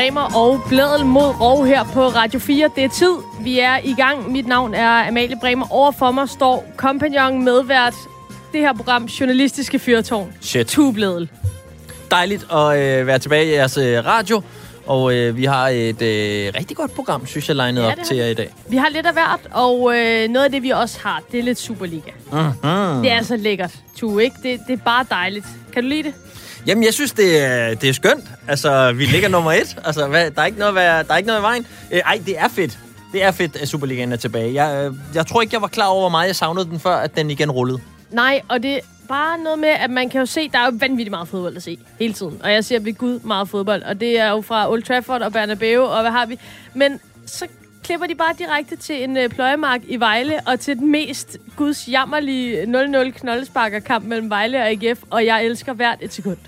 Bremer og Bladel mod Rov her på Radio 4. Det er tid. Vi er i gang. Mit navn er Amalie Bremer. Overfor mig står kompagnon medvært det her program, Journalistiske Fyrtårn. Shit. Tubledel. Dejligt at øh, være tilbage i jeres øh, radio. Og øh, vi har et øh, rigtig godt program, synes jeg, legnet Ja, op til jer i dag. Vi har lidt af hvert, og øh, noget af det, vi også har, det er lidt Superliga. Mm-hmm. Det er så lækkert, tu, ikke? Det, det er bare dejligt. Kan du lide det? Jamen, jeg synes, det er, det er skønt. Altså, vi ligger nummer et. Altså, hvad, der, er ikke noget, hvad, der er ikke noget i vejen. Øh, ej, det er fedt. Det er fedt, at Superligaen er tilbage. Jeg, øh, jeg tror ikke, jeg var klar over, hvor meget jeg savnede den, før at den igen rullede. Nej, og det er bare noget med, at man kan jo se, der er jo vanvittigt meget fodbold at se hele tiden. Og jeg siger ved Gud meget fodbold, og det er jo fra Old Trafford og Bernabeu, og hvad har vi. Men så klipper de bare direkte til en øh, pløjemark i Vejle, og til den mest gudsjammerlige 0-0 knoldesparkerkamp mellem Vejle og AGF, og jeg elsker hvert et sekund.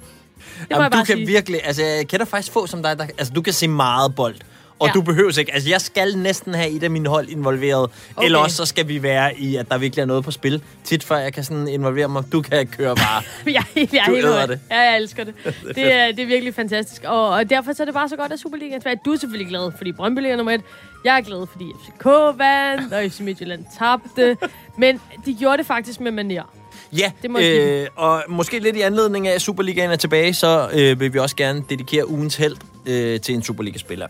Jamen, du kan sige. virkelig... Altså, jeg kender faktisk få som dig, der, altså, du kan se meget bold. Og Ja. du behøver ikke... Altså, jeg skal næsten have et af mine hold involveret. Okay. Eller også så skal vi være i, at der virkelig er noget på spil. Tit før jeg kan sådan involvere mig. Du kan køre bare. Jeg, jeg, Du æder det. Ja, jeg elsker det. det, er, det er virkelig fantastisk. Og, og derfor så er det bare så godt, at Superligaen er tilbage. Du er selvfølgelig glad, fordi Brøndby ligger nummer et. Jeg er glad, fordi FCK vandt, og FC Midtjylland tabte. Men de gjorde det faktisk med manier. Ja, Det må øh, og måske lidt i anledning af, at Superligaen er tilbage, så øh, vil vi også gerne dedikere ugens held øh, til en Superliga-spiller.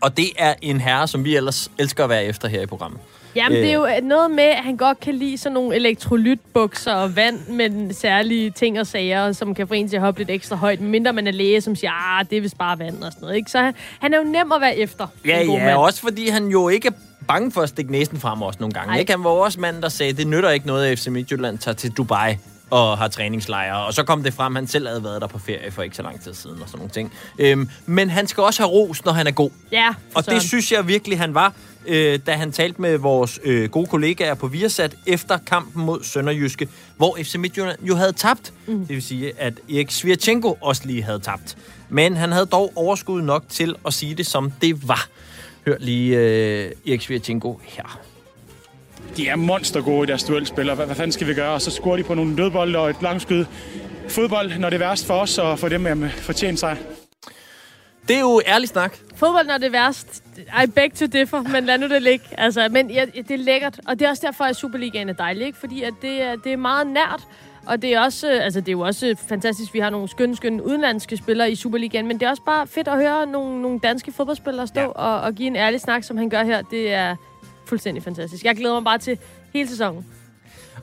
Og det er en herre, som vi ellers elsker at være efter her i programmet. Jamen, Øh. det er jo noget med, at han godt kan lide sådan nogle elektrolytbukser og vand med særlige ting og sager, som kan få en til at hoppe lidt ekstra højt, mindre man er læge, som siger, ah, det er vist bare vand og sådan noget. Ikke? Så han, han er jo nem at være efter. Ja, ja, mand. også fordi han jo ikke er bange for at stikke næsen frem også nogle gange. Ej. Ikke? Han var også manden, der sagde, det nytter ikke noget, at FC Midtjylland tager til Dubai og har træningslejre. Og så kom det frem, at han selv havde været der på ferie for ikke så lang tid siden og sådan nogle ting. Øhm, men han skal også have ros, når han er god. Ja, Og søren. det synes jeg virkelig, han var, øh, da han talte med vores øh, gode kollegaer på Viasat efter kampen mod Sønderjyske, hvor FC Midtjylland jo havde tabt. Mm. Det vil sige, at Erik Svirchenko også lige havde tabt. Men han havde dog overskud nok til at sige det, som det var. Hør lige øh, Erik Svirchenko her. De er monstergode i deres duelspil, og hvad, hvad fanden skal vi gøre? Og så scorer de på nogle dødbolde og et langskud. Fodbold, når det er værst for os, og for dem med fortjent sig. Det er jo ærlig snak. Fodbold er det værst. I beg to differ, men lad nu det ligge. Altså, men ja, det er lækkert, og det er også derfor, at Superligaen er dejlig, ikke? fordi at det, er, det er meget nært. Og det er, også, øh, altså det er jo også fantastisk, vi har nogle skønne, skønne udenlandske spillere i Superligaen, men det er også bare fedt at høre nogle, nogle danske fodboldspillere stå ja. og, og give en ærlig snak, som han gør her. Det er fuldstændig fantastisk. Jeg glæder mig bare til hele sæsonen.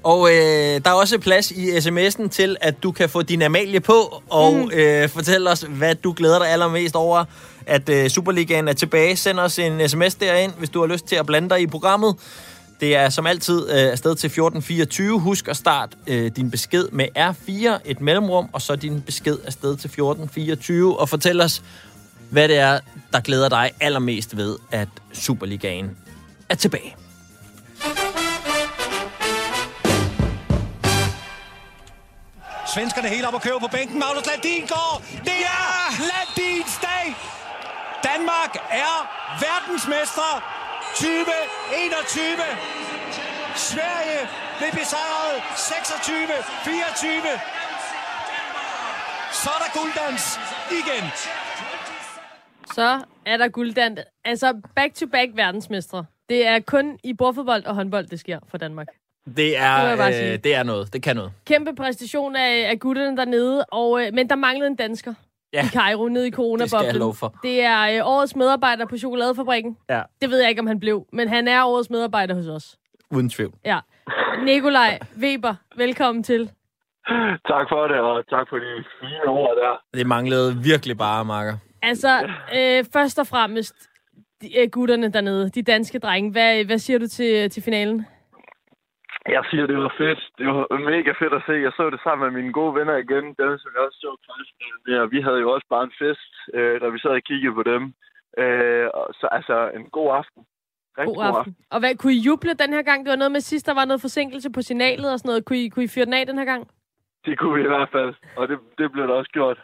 Og øh, der er også plads i sms'en til, at du kan få din Amalie på og mm. øh, fortælle os, hvad du glæder dig allermest over, at øh, Superligaen er tilbage. Send os en sms derind, hvis du har lyst til at blande dig i programmet. Det er som altid øh, afsted til 1424. Husk at starte øh, din besked med R4, et mellemrum, og så din besked afsted til 1424. Og fortæl os, hvad det er, der glæder dig allermest ved, at Superligaen er tilbage. Svenskerne helt op og kører på bænken. Magnus Landin går. Det er Landins dag. Danmark er verdensmester 2021. Sverige blev besejret 26-24. Så er der gulddans igen. Så er der gulddand. Altså, back-to-back verdensmestre. Det er kun i bordfodbold og håndbold, det sker for Danmark. Det Det er, sige. øh, det er noget. Det kan noget. Kæmpe præstation af, af gutterne dernede, og, øh, men der manglede en dansker Ja. i Cairo nede i coronaboblen. Det for. Det er øh, årets medarbejder på chokoladefabrikken. Ja. Det ved jeg ikke, om han blev, men han er årets medarbejder hos os. Uden tvivl. Ja. Nikolaj Weber, velkommen til. Tak for det, og tak for de fine ord der. Det manglede virkelig bare, Marker. Altså, øh, først og fremmest, de, øh, gutterne dernede, de danske drenge. Hvad, hvad siger du til, til finalen? Jeg siger, det var fedt. Det var mega fedt at se. Jeg så det sammen med mine gode venner igen. Dem, som jeg også så der. Vi havde jo også bare en fest, øh, da vi sad og kiggede på dem. Øh, og så altså, en god aften. Rigtig God aften. Og hvad, kunne I juble den her gang? Det var noget med sidst, der var noget forsinkelse på signalet og sådan noget. Kunne I, kunne I fyre den af den her gang? Det kunne vi i hvert fald. Og det, det blev der også gjort.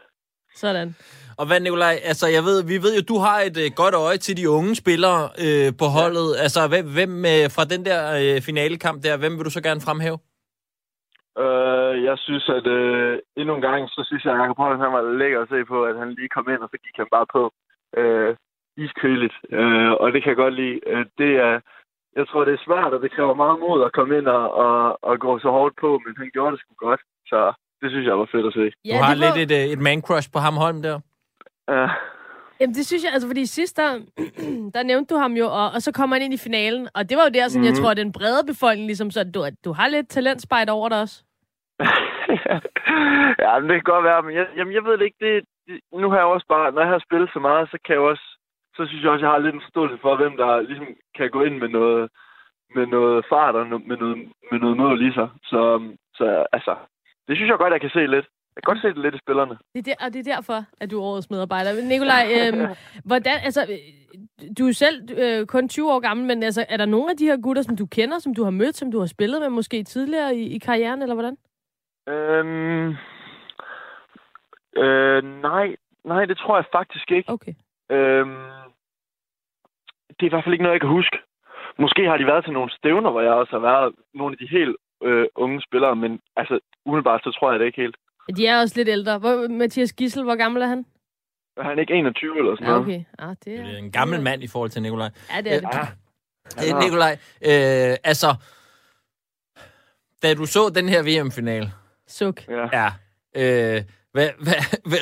Sådan. Og hvad, Nikolaj, altså jeg ved, vi ved jo, du har et øh, godt øje til de unge spillere øh, på holdet. Altså hvem, hvem øh, fra den der øh, finalekamp der, hvem vil du så gerne fremhæve? Øh, jeg synes, at øh, endnu en gang, så synes jeg, at Jacob Holm, han var lækker at se på, at han lige kom ind, og så gik han bare på. øh, iskøligt. Øh, og det kan jeg godt lide. Øh, det er, jeg tror, det er svært, og det kræver meget mod at komme ind og, og, og gå så hårdt på, men han gjorde det sgu godt. Så det synes jeg var fedt at se. Ja, du har var... lidt et, øh, et man-crush på ham Holm der. Ja. Jamen, det synes jeg, altså, fordi sidst der, der nævnte du ham jo, og, og så kommer han ind i finalen, og det var jo der, sådan, mm. jeg Mhm. tror, den brede befolkning, ligesom, så du, du har lidt talentspejt over dig også. ja, men det kan godt være, men jeg, jamen, jeg ved det ikke. Det, det, nu har jeg også bare, når jeg har spillet så meget, så kan jeg også, så synes jeg også, jeg har lidt en forståelse for, hvem der ligesom kan gå ind med noget, med noget fart og no, med noget, med noget mål i sig. Så, så altså, det synes jeg godt, jeg kan se lidt. Jeg kan godt se det lidt i spillerne. Det er der, og det er derfor, at du er årets medarbejder. Nikolaj, øhm, hvordan, altså, øh, du er selv øh, kun 20 år gammel, men altså, er der nogle af de her gutter, som du kender, som du har mødt, som du har spillet med måske tidligere i, i karrieren, eller hvordan? Øhm, øh, nej, nej, det tror jeg faktisk ikke. Okay. Øhm, det er i hvert fald ikke noget, jeg kan huske. Måske har de været til nogle stævner, hvor jeg også har været nogle af de helt øh, unge spillere, men altså, umiddelbart så tror jeg det ikke helt. De er også lidt ældre. Hvor, Mathias Gissel, hvor gammel er han? Er han ikke 21 eller sådan Ja, noget? okay. Ah, det er, Det er en gammel mand i forhold til Nikolaj. Ja, det er det. Ja. Øh, Nikolaj, øh, altså, da du så den her VM-finale, Suk. Ja. ja, øh, hvad, hvad, hvad,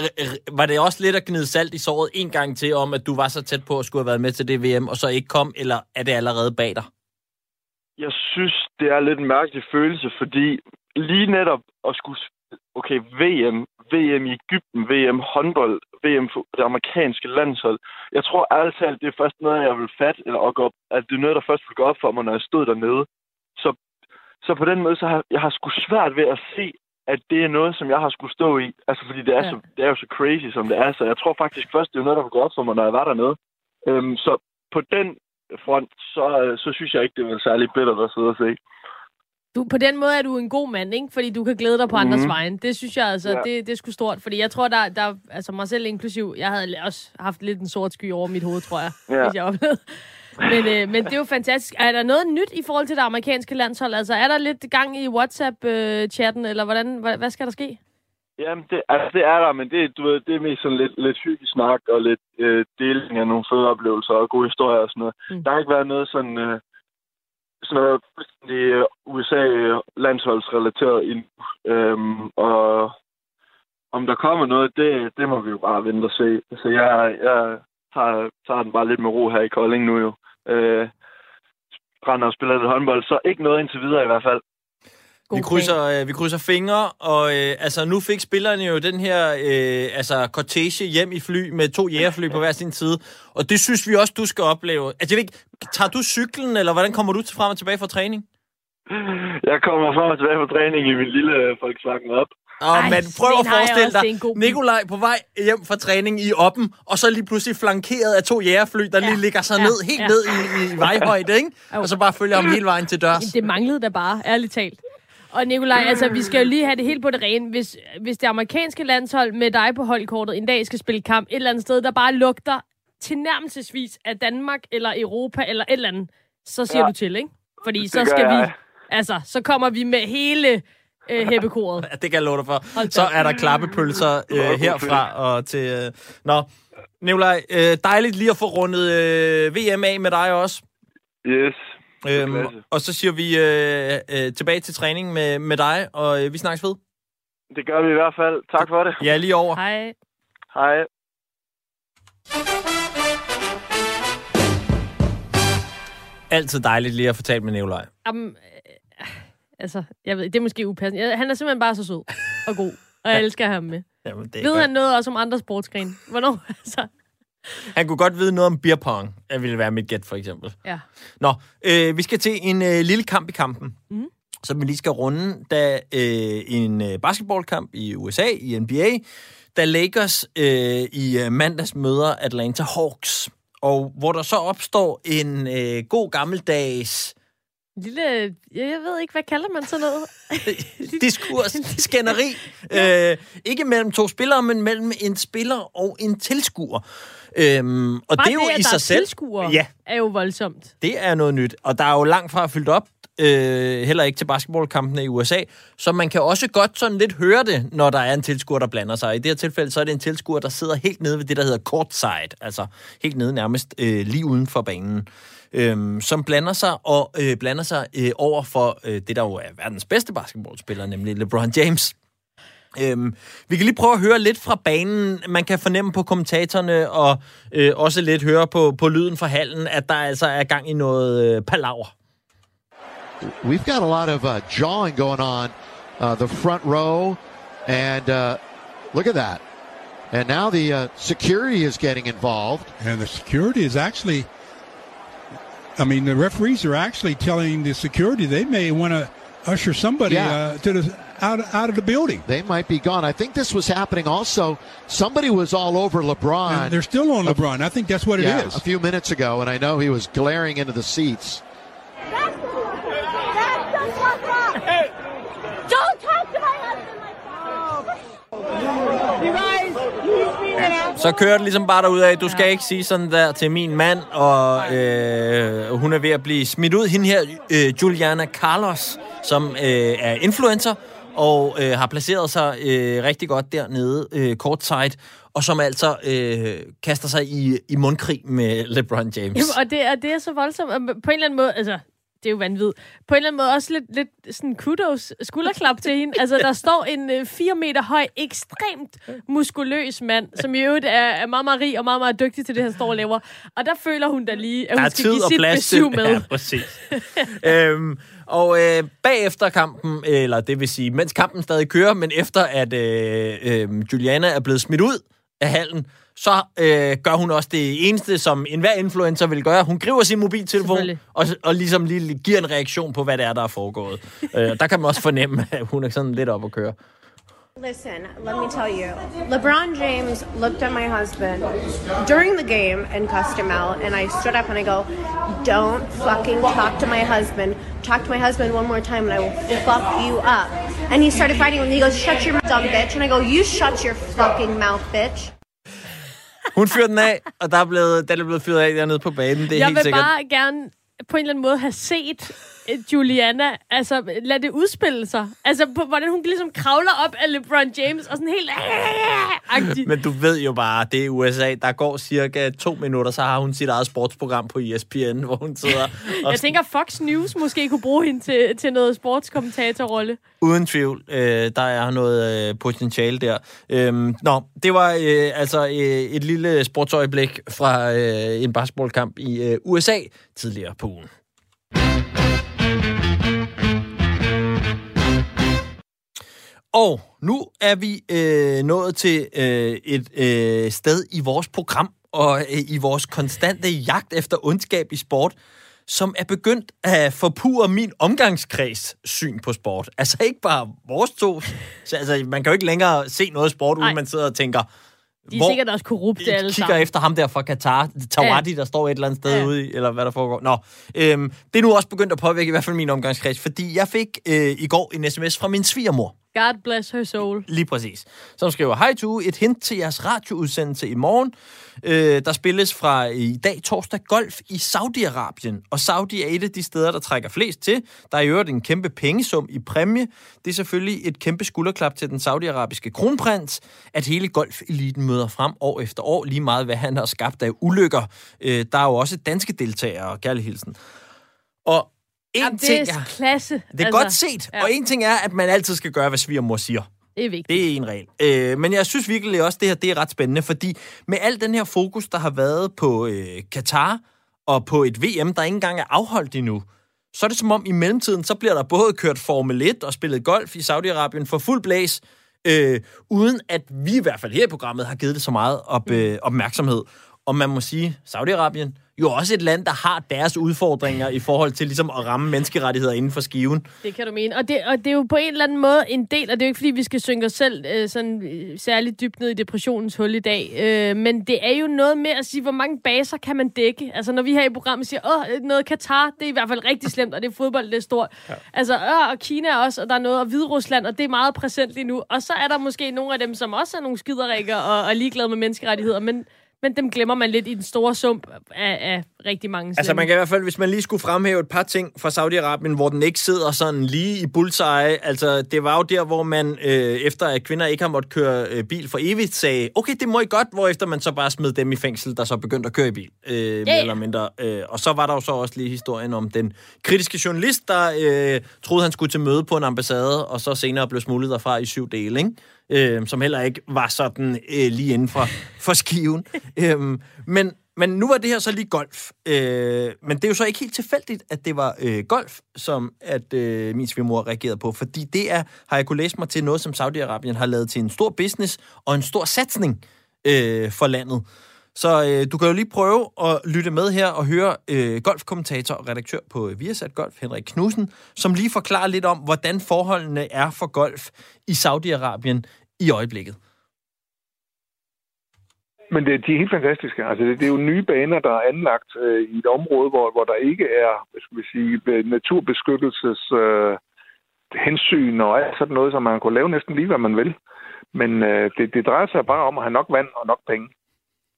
var det også lidt at gnide salt i såret en gang til, om at du var så tæt på at skulle have været med til det VM, og så ikke kom, eller er det allerede bag dig? Jeg synes, det er lidt en mærkelig følelse, fordi lige netop at skulle... Okay, VM, VM i Ægypten, VM håndbold, VM for det amerikanske landshold. Jeg tror ærligt talt, det er først noget, jeg vil fatte, eller at, op, at det er noget, der først vil gå op for mig, når jeg stod dernede. Så, så på den måde, så har jeg har sgu svært ved at se, at det er noget, som jeg har skulle stå i. Altså, fordi det er, Ja. så, det er jo så crazy, som det er. Så jeg tror faktisk først, det er noget, der vil gå op for mig, når jeg var dernede. Øhm, så på den front, så, så synes jeg ikke, det var særlig bittert at sidde og se. Du, på den måde er du en god mand, ikke? Fordi du kan glæde dig på andres Mhm. vejen. Det synes jeg altså, Ja. det, det er sgu stort. Fordi jeg tror, der, der altså mig selv inklusiv, jeg havde også haft lidt en sort sky over mit hoved, tror jeg, Ja. hvis jeg oplevede. Men, øh, men det er jo fantastisk. Er der noget nyt i forhold til det amerikanske landshold? Altså, er der lidt gang i WhatsApp-chatten, eller hvordan, hvad, hvad skal der ske? Jamen, det, altså, det er der, men det, du ved, det er mest sådan lidt, lidt hyggelig snak og lidt øh, deling af nogle fede oplevelser og gode historier og sådan noget. Mm. Der har ikke været noget sådan, øh, sådan noget fuldstændig øh, USA-landsholdsrelateret øh, ind. Øhm, og om der kommer noget, det, det må vi jo bare vente og se. Så jeg, jeg tager, tager den bare lidt med ro her i Kolding nu jo. Øh, brænder og spiller lidt håndbold, så ikke noget indtil videre i hvert fald. God vi krydser, øh, vi krydser fingre, og øh, altså, nu fik spillerne jo den her øh, altså, cortege hjem i fly med to jægerfly på hver sin side, og det synes vi også, du skal opleve. Altså, jeg ved ikke, tager du cyklen, eller hvordan kommer du til frem og tilbage fra træning? Jeg kommer frem og tilbage på træning i min lille øh, Volkswagen op. Og Ej, man prøv at forestille dig. Nikolaj på vej hjem fra træning i oppen, og så lige pludselig flankeret af to jægerfly, der Ja. lige ligger sig Ja. ned, helt Ja. ned i, i vejhøjde, ikke? Jo. Og så bare følger ham hele vejen til dørs. Det manglede da bare, ærligt talt. Og Nikolaj, altså, vi skal jo lige have det helt på det rene. Hvis, hvis det amerikanske landshold med dig på holdkortet en dag skal spille kamp et eller andet sted, der bare lugter tilnærmelsesvis af Danmark eller Europa eller et eller andet, så siger Ja. du til, ikke? Fordi Det så skal vi... jeg. Altså, så kommer vi med hele øh, hæppekoret. Ja, det kan jeg love dig for. Hold Så er der klappepølser øh, herfra og til... Øh. Nå, Nikolaj, øh, dejligt lige at få rundet øh, VM af med dig også. Yes. Øhm, klasse. og så siger vi øh, øh, tilbage til træning med, med dig, og øh, vi snakkes ved. Det gør vi i hvert fald. Tak for det. Ja, lige over. Hej. Hej. Altid dejligt lige at få talt med Nikolaj. Jamen, øh, altså, jeg ved, det er måske upassende. Jeg- Han er simpelthen bare så sød og god, og jeg elsker ham med. Jamen, det Ved godt. han noget også om andre sportsgrene? Hvornår? Altså, Han kunne godt vide noget om beer pong, at ville være mit gæt, for eksempel. ja. Nå, øh, vi skal til en øh, lille kamp i kampen, Mhm. som vi lige skal runde, da øh, en øh, basketballkamp i USA, i NBA, da Lakers øh, i øh, mandags møder Atlanta Hawks, og hvor der så opstår en øh, god gammeldags Lille, jeg ved ikke, hvad kalder man sådan noget? diskurs, skænderi. øh, ikke mellem to spillere, men mellem en spiller og en tilskuer. Øhm, og Bare det er jo at i der sig er selv... tilskuere, Ja, er jo voldsomt. det er noget nyt. Og der er jo langt fra fyldt op øh, heller ikke til basketballkampene i USA, så man kan også godt sådan lidt høre det, når der er en tilskuer, der blander sig. I det her tilfælde, så er det en tilskuer, der sidder helt nede ved det, der hedder courtside, altså helt nede nærmest øh, lige uden for banen, øh, som blander sig og øh, blander sig øh, over for øh, det, der jo er verdens bedste basketballspiller, nemlig LeBron James. Øhm, vi kan lige prøve at høre lidt fra banen. Man kan fornemme på kommentatorerne og øh, også lidt høre på, på lyden fra hallen, at der altså er gang i noget øh, palaver. We've got a lot of uh, jawing going on uh, the front row, and uh, look at that. And now the uh, security is getting involved. And the security is actually, I mean, the referees are actually telling the security they may want to usher somebody Yeah. uh, to the out out of the building. They might be gone. I think this was happening also. Somebody was all over LeBron. And they're still on LeBron. I think that's what it yeah, is. a few minutes ago, and I know he was glaring into the seats. That's that's the. Don't talk to my husband like that. You guys, he's being an. Så kører det ligesom bare derud af, du skal ikke sige sådan der til min mand, og øh, hun er ved at blive smidt ud. Hende her, øh, Juliana Carlos, som øh, er influencer, og øh, har placeret sig øh, rigtig godt dernede, øh, courtside, og som altså øh, kaster sig i, i mundkrig med LeBron James. Jamen, og det er, det er så voldsomt. På en eller anden måde, altså, det er jo vanvittigt. På en eller anden måde også lidt, lidt sådan kudos, skulderklap til hende. Altså, der står en øh, 4 meter høj, ekstremt muskuløs mand, som i øvrigt er, er meget, meget rig og meget, meget dygtig til det, han står og laver. Og der føler hun da lige, at hun skal give sit besøg med. Ja, præcis. øhm, og øh, bagefter kampen, eller det vil sige, mens kampen stadig kører, men efter at øh, øh, Juliana er blevet smidt ud af hallen, så øh, gør hun også det eneste, som enhver influencer vil gøre. Hun griber sin mobiltelefon og, og ligesom lige giver en reaktion på, hvad det er, der er foregået. øh, der kan man også fornemme, at hun er sådan lidt op at køre. Listen, let me tell you. LeBron James looked at my husband during the game and cussed him out. And I stood up and I go, Don't fucking talk to my husband. Talk to my husband one more time and I will fuck you up. And he started fighting with me. He goes, Shut your dumb bitch. And I go, You shut your fucking mouth, bitch. Hun fyrer den af, og der er blevet, den er blevet fyret af dernede på banen. Det er Jeg helt vil sikkert. bare gerne på en eller anden måde have set Juliana, altså lad det udspille sig. Altså, på, hvordan hun ligesom kravler op af LeBron James, og sådan helt... agtig. Men du ved jo bare, det er USA. Der går cirka to minutter, så har hun sit eget sportsprogram på ESPN, hvor hun sidder og Jeg tænker, Fox News måske kunne bruge hende til, til noget sportskommentatorrolle. uden tvivl, øh, der er noget øh, potentiale der. Øhm, nå, det var øh, altså øh, et lille sportsøjeblik fra øh, en basketballkamp i øh, USA tidligere på ugen. Og nu er vi øh, nået til øh, et øh, sted i vores program og øh, i vores konstante jagt efter ondskab i sport, som er begyndt at forpure min omgangskreds syn på sport. Altså ikke bare vores to. Så, altså, man kan jo ikke længere se noget sport, uden Nej. man sidder og tænker, De er sikkert også korrupte alle kigger sammen. efter ham der fra Katar, Tawadi, der står et eller andet sted Ja. ja. ude i, eller hvad der foregår. Nå, øhm, det er nu også begyndt at påvirke i hvert fald min omgangskreds, fordi jeg fik øh, i går en sms fra min svigermor. God bless her soul. Lige præcis. Som skriver, hej to, et hint til jeres radioudsendelse i morgen. Øh, der spilles fra i dag torsdag golf i Saudi-Arabien. Og Saudi er et af de steder, der trækker flest til. Der er i øvrigt en kæmpe pengesum i præmie. Det er selvfølgelig et kæmpe skulderklap til den saudiarabiske kronprins, at hele golfeliten møder frem år efter år, lige meget hvad han har skabt af ulykker. Øh, der er jo også danske deltagere, kærlig hilsen. Og en Jamen, det ting er er, klasse. det er altså, godt set, ja. og en ting er, at man altid skal gøre, hvad svigermor siger. Det er vigtigt. Det er en regel. Øh, men jeg synes virkelig også, det her det er ret spændende, fordi med al den her fokus, der har været på øh, Katar og på et VM, der ikke engang er afholdt endnu, så er det som om i mellemtiden, så bliver der både kørt Formel 1 og spillet golf i Saudi-Arabien for fuld blæs, øh, uden at vi i hvert fald her i programmet har givet det så meget op, øh, opmærksomhed. Og man må sige, Saudi-Arabien, jo også et land, der har deres udfordringer i forhold til ligesom at ramme menneskerettigheder inden for skiven. Det kan du mene. Og det, og det er jo på en eller anden måde en del, og det er jo ikke, fordi vi skal synge os selv øh, sådan, øh, særligt dybt ned i depressionens hul i dag, øh, men det er jo noget med at sige, hvor mange baser kan man dække? Altså, når vi her i programmet siger, åh, noget Katar, det er i hvert fald rigtig slemt, og det er fodbold, det er stort. Ja. Altså, åh, og Kina også, og der er noget, og Hviderusland, og det er meget præsent lige nu. Og så er der måske nogle af dem, som også er nogle skiderikker og, og er ligeglade med menneskerettigheder, men men dem glemmer man lidt i den store sump af, af rigtig mange Altså slemme. man kan i hvert fald, hvis man lige skulle fremhæve et par ting fra Saudi-Arabien, hvor den ikke sidder sådan lige i bullseye. Altså det var jo der, hvor man øh, efter at kvinder ikke har måttet køre øh, bil for evigt, sagde, okay, det må I godt, hvor efter man så bare smed dem i fængsel, der så begyndte at køre i bil. Øh, yeah. Mere eller mindre. Øh, og så var der jo så også lige historien om den kritiske journalist, der øh, troede, han skulle til møde på en ambassade, og så senere blev smuglet derfra i syv dele, ikke? Øh, som heller ikke var sådan øh, lige inden for, for skiven. øhm, men, men nu var det her så lige golf. Øh, men det er jo så ikke helt tilfældigt, at det var øh, golf, som at øh, min svigermor reagerede på. Fordi det er, har jeg kunne læse mig til, noget som Saudi-Arabien har lavet til en stor business og en stor satsning øh, for landet. Så øh, du kan jo lige prøve at lytte med her og høre øh, golfkommentator og redaktør på øh, Viasat Golf, Henrik Knudsen, som lige forklarer lidt om, hvordan forholdene er for golf i Saudi-Arabien i øjeblikket. Men det, de er helt fantastiske. Altså, det, det er jo nye baner, der er anlagt øh, i et område, hvor, hvor der ikke er hvad skal vi sige, naturbeskyttelses øh, hensyn og alt sådan noget, som man kunne lave næsten lige, hvad man vil. Men øh, det, det drejer sig bare om at have nok vand og nok penge.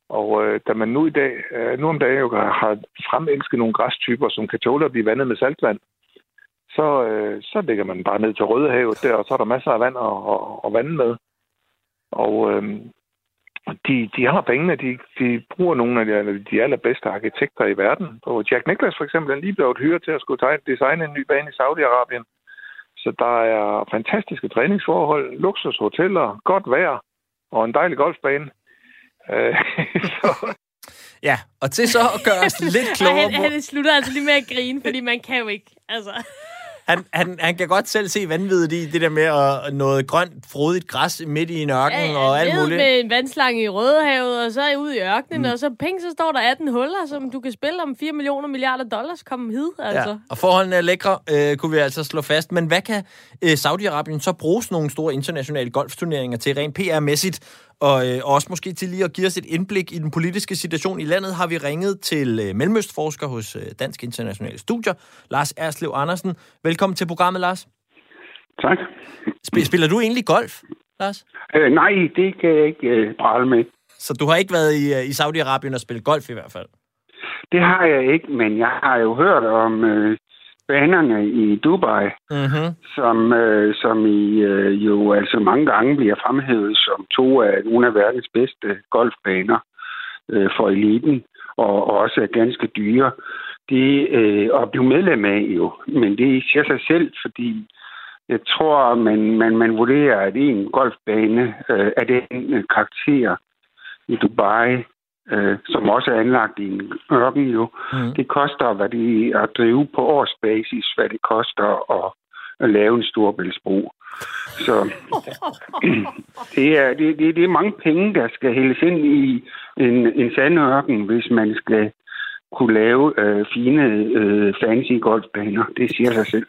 Og øh, da man nu i dag, øh, nu om dagen jo har fremelsket nogle græstyper, som kan tåle at blive vandet med saltvand, så, øh, så lægger man bare ned til Rødehavet der, og så er der masser af vand at, at, at vande med. Og øh, de, de har pengene, de, de bruger nogle af de, de allerbedste arkitekter i verden. Og Jack Nicklaus for eksempel han lige blevet hyret til at skulle designe en ny bane i Saudi-Arabien. Så der er fantastiske træningsforhold, luksushoteller, godt vejr og en dejlig golfbane. Øh, så, Ja, og til så at gøre os lidt Og klogere han, han slutter altså lige med at grine, fordi man kan jo ikke. Altså. Han, han, han kan godt selv se vanvittigt i det der med at noget grønt, frodigt græs midt i en ørken Ja, og alt muligt. med en vandslange i Rødehavet, og så ud i ørkenen, mm. og så penge, så står der 18 huller, som du kan spille om 4 millioner milliarder dollars. Kom hid, altså. Ja, og forholdene er lækre, øh, kunne vi altså slå fast. Men hvad kan øh, Saudi-Arabien så bruge sådan nogle store internationale golfturneringer til rent PR-mæssigt? Og, øh, og også måske til lige at give os et indblik i den politiske situation i landet, har vi ringet til øh, mellemøstforsker hos øh, Dansk Internationale Studier, Lars Erslev Andersen. Velkommen til programmet, Lars. Tak. Sp- spiller du egentlig golf, Lars? Øh, nej, det kan jeg ikke øh, prale med. Så du har ikke været i, øh, i Saudi-Arabien og spillet golf i hvert fald? Det har jeg ikke, men jeg har jo hørt om øh, banerne i Dubai, Mm-hmm. som, øh, som i, øh, jo altså mange gange bliver fremhævet som to af nogle af verdens bedste golfbaner øh, for eliten, og, og også er ganske dyre. Det øh, at blive medlem af jo, men det siger sig selv, fordi jeg tror, man, man, man vurderer, at en golfbane øh, af den karakter i Dubai, øh, som også er anlagt i en ørken jo, Mm. det koster, hvad det at drive på årsbasis, hvad det koster at, at lave en storbæltsbro. Så det er, det, det, det er mange penge, der skal hældes ind i en, en sandørken, hvis man skal kunne lave øh, fine, øh, fancy golfbaner. Det siger sig selv.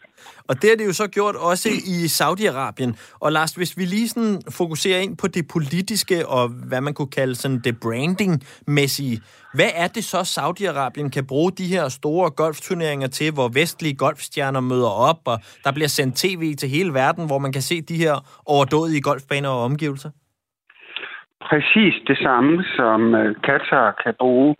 Og det har det jo så gjort også i Saudi-Arabien. Og Lars, hvis vi lige sådan fokuserer ind på det politiske og hvad man kunne kalde sådan det branding-mæssige. Hvad er det så, Saudi-Arabien kan bruge de her store golfturneringer til, hvor vestlige golfstjerner møder op, og der bliver sendt tv til hele verden, hvor man kan se de her overdådige golfbaner og omgivelser? Præcis det samme, som øh, Katar kan bruge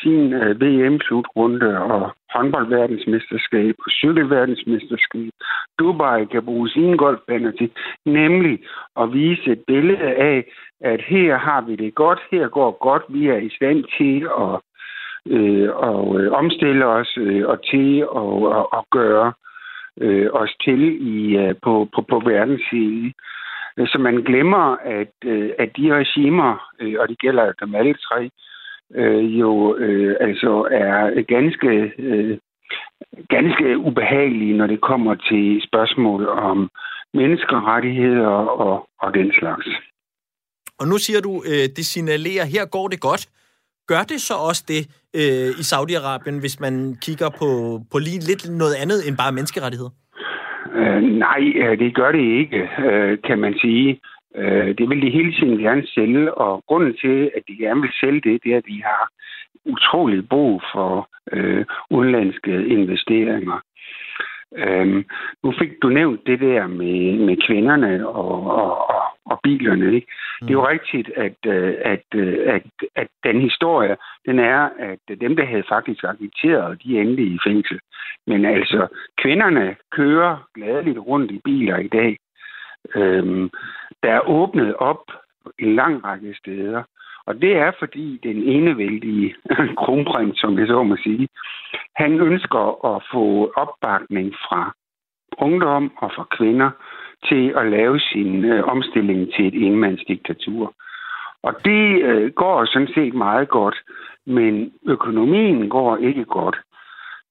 sin øh, VM-slutrunde og håndboldverdensmesterskab og cykelverdensmesterskab. Dubai kan bruge sine golfbaner til, nemlig at vise et billede af, at her har vi det godt, her går godt, vi er i stand til at øh, og, øh, omstille os øh, og til at og, og gøre øh, os til i, øh, på, på, på verdensscenen. Så man glemmer, at, øh, at de regimer, øh, og det gælder dem alle tre, øh, jo øh, altså er ganske, øh, ganske ubehagelige, når det kommer til spørgsmål om menneskerettigheder og, og den slags. Og nu siger du, øh, det signalerer, her går det godt. Gør det så også det øh, i Saudi-Arabien, hvis man kigger på, på lige lidt noget andet end bare menneskerettigheder? Øh, nej, øh, det gør det ikke, øh, kan man sige. Øh, det vil de hele tiden gerne sælge, og grunden til, at de gerne vil sælge det, det er, at de har utrolig brug for øh, udenlandske investeringer. Øhm, nu fik du nævnt det der med, med kvinderne og, og, og, og bilerne. Ikke? Mm. Det er jo rigtigt, at, øh, at, øh, at, at den historie, den er, at dem, der havde faktisk agiteret, de endte i fængsel. Men altså, kvinderne kører gladeligt rundt i biler i dag. Øhm, der er åbnet op en lang række steder. Og det er fordi den enevældige kronprins, som jeg så må sige, han ønsker at få opbakning fra ungdom og fra kvinder til at lave sin øh, omstilling til et enmandsdiktatur. Og det øh, går sådan set meget godt, men økonomien går ikke godt.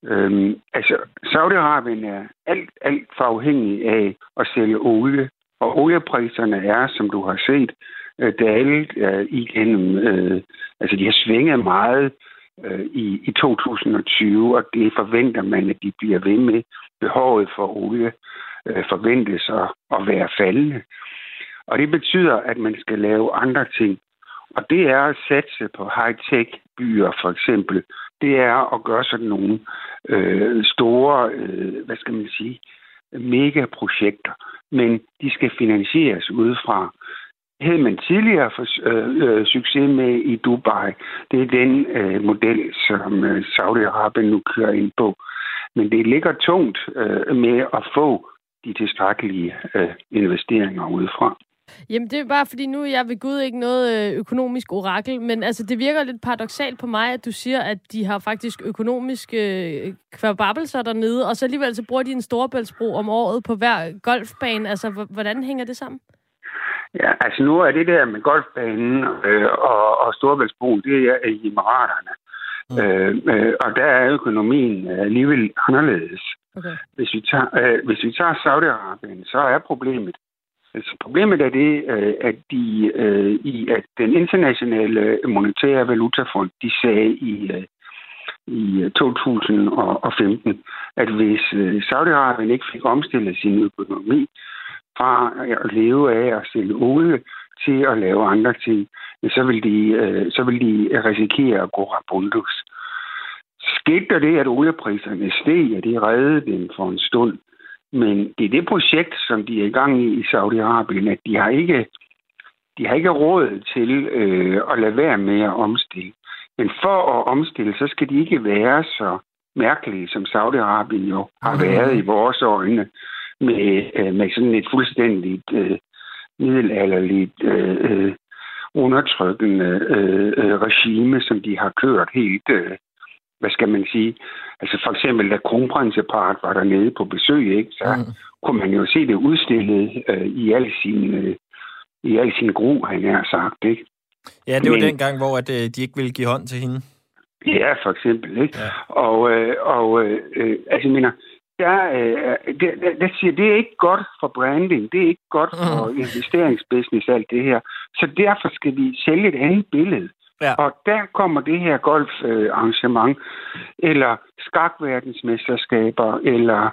Øhm, altså, Saudi-Arabien er alt, alt for afhængig af at sælge olie, og oliepriserne er, som du har set, øh, dalet øh, igennem, øh, altså de har svinget meget øh, i, i 2020, og det forventer man, at de bliver ved med. Behovet for olie øh, forventes at, at være faldende. Og det betyder, at man skal lave andre ting. Og det er at satse på high-tech byer, for eksempel. Det er at gøre sådan nogle øh, store, øh, hvad skal man sige, megaprojekter. Men de skal finansieres udefra havde man tidligere for, øh, øh, succes med i Dubai. Det er den øh, model, som øh, Saudi-Arabien nu kører ind på. Men det ligger tungt øh, med at få de tilstrækkelige øh, investeringer udefra. Jamen, det er bare fordi, nu er jeg ved Gud ikke noget øh, økonomisk orakel, men altså, det virker lidt paradoxalt på mig, at du siger, at de har faktisk økonomiske øh, kvababelser dernede, og så alligevel så bruger de en storebæltsbro om året på hver golfbane. Altså, hvordan hænger det sammen? Ja, altså nu er det der med golfbanen øh, og, og Storbæltsbroen, det er i Emiraterne. Mm. Øh, øh, og der er økonomien alligevel anderledes. Okay. Hvis, vi tager, øh, hvis vi tager Saudi-Arabien, så er problemet, altså problemet er det, øh, at de øh, i at den internationale monetære valutafond, de sagde i øh, i øh, 2015, at hvis øh, Saudi-Arabien ikke fik omstillet sin økonomi, fra at leve af at sælge olie til at lave andre ting, så vil de, øh, så vil de risikere at gå rabundus. Skete der det, at oliepriserne steg, og det reddede dem for en stund. Men det er det projekt, som de er i gang i i Saudi-Arabien, at de har ikke, de har ikke råd til øh, at lade være med at omstille. Men for at omstille, så skal de ikke være så mærkelige, som Saudi-Arabien jo har været i vores øjne med, øh, med sådan et fuldstændigt øh, middelalderligt øh, øh, undertrykkende øh, øh, regime, som de har kørt helt, øh, hvad skal man sige, altså for eksempel da kronprinsepart var der nede på besøg, ikke, så mm. kunne man jo se det udstillet øh, i al sin øh, i al sin gro, han har sagt, ikke? Ja, det var Men, den gang, hvor at, øh, de ikke ville give hånd til hende. Ja, for eksempel, ikke? Ja. Og, øh, og øh, øh altså, jeg mener, der, øh, det, der siger, det er ikke godt for branding, det er ikke godt for mm. investeringsbusiness, alt det her. Så derfor skal vi sælge et andet billede. Ja. Og der kommer det her golfarrangement, eller skakverdensmesterskaber, eller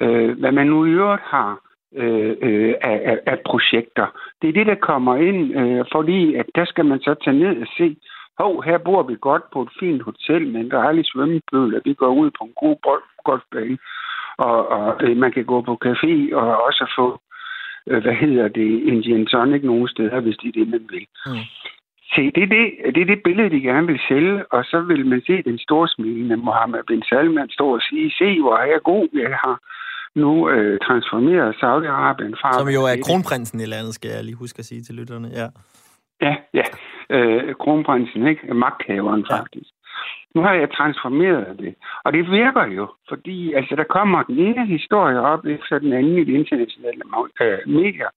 øh, hvad man nu i øvrigt har øh, øh, af, af, af projekter. Det er det, der kommer ind, øh, fordi at der skal man så tage ned og se, hov, her bor vi godt på et fint hotel med en dejlig svømmepøl, og vi går ud på en god golfbane og, og øh, man kan gå på café og også få, øh, hvad hedder det, en gin tonic nogle steder, hvis det er det, man vil. Mm. Se, det er det, det er det billede, de gerne vil sælge, og så vil man se den store smilende Mohammed bin Salman stå og sige, se, hvor er jeg god, jeg har nu øh, transformeret Saudi-Arabien fra... Som jo er kronprinsen i landet, skal jeg lige huske at sige til lytterne, ja. Ja, ja. Øh, kronprinsen, ikke? Magthaveren, ja. faktisk. Nu har jeg transformeret det. Og det virker jo, fordi altså, der kommer den ene historie op efter den anden i de internationale øh, medier.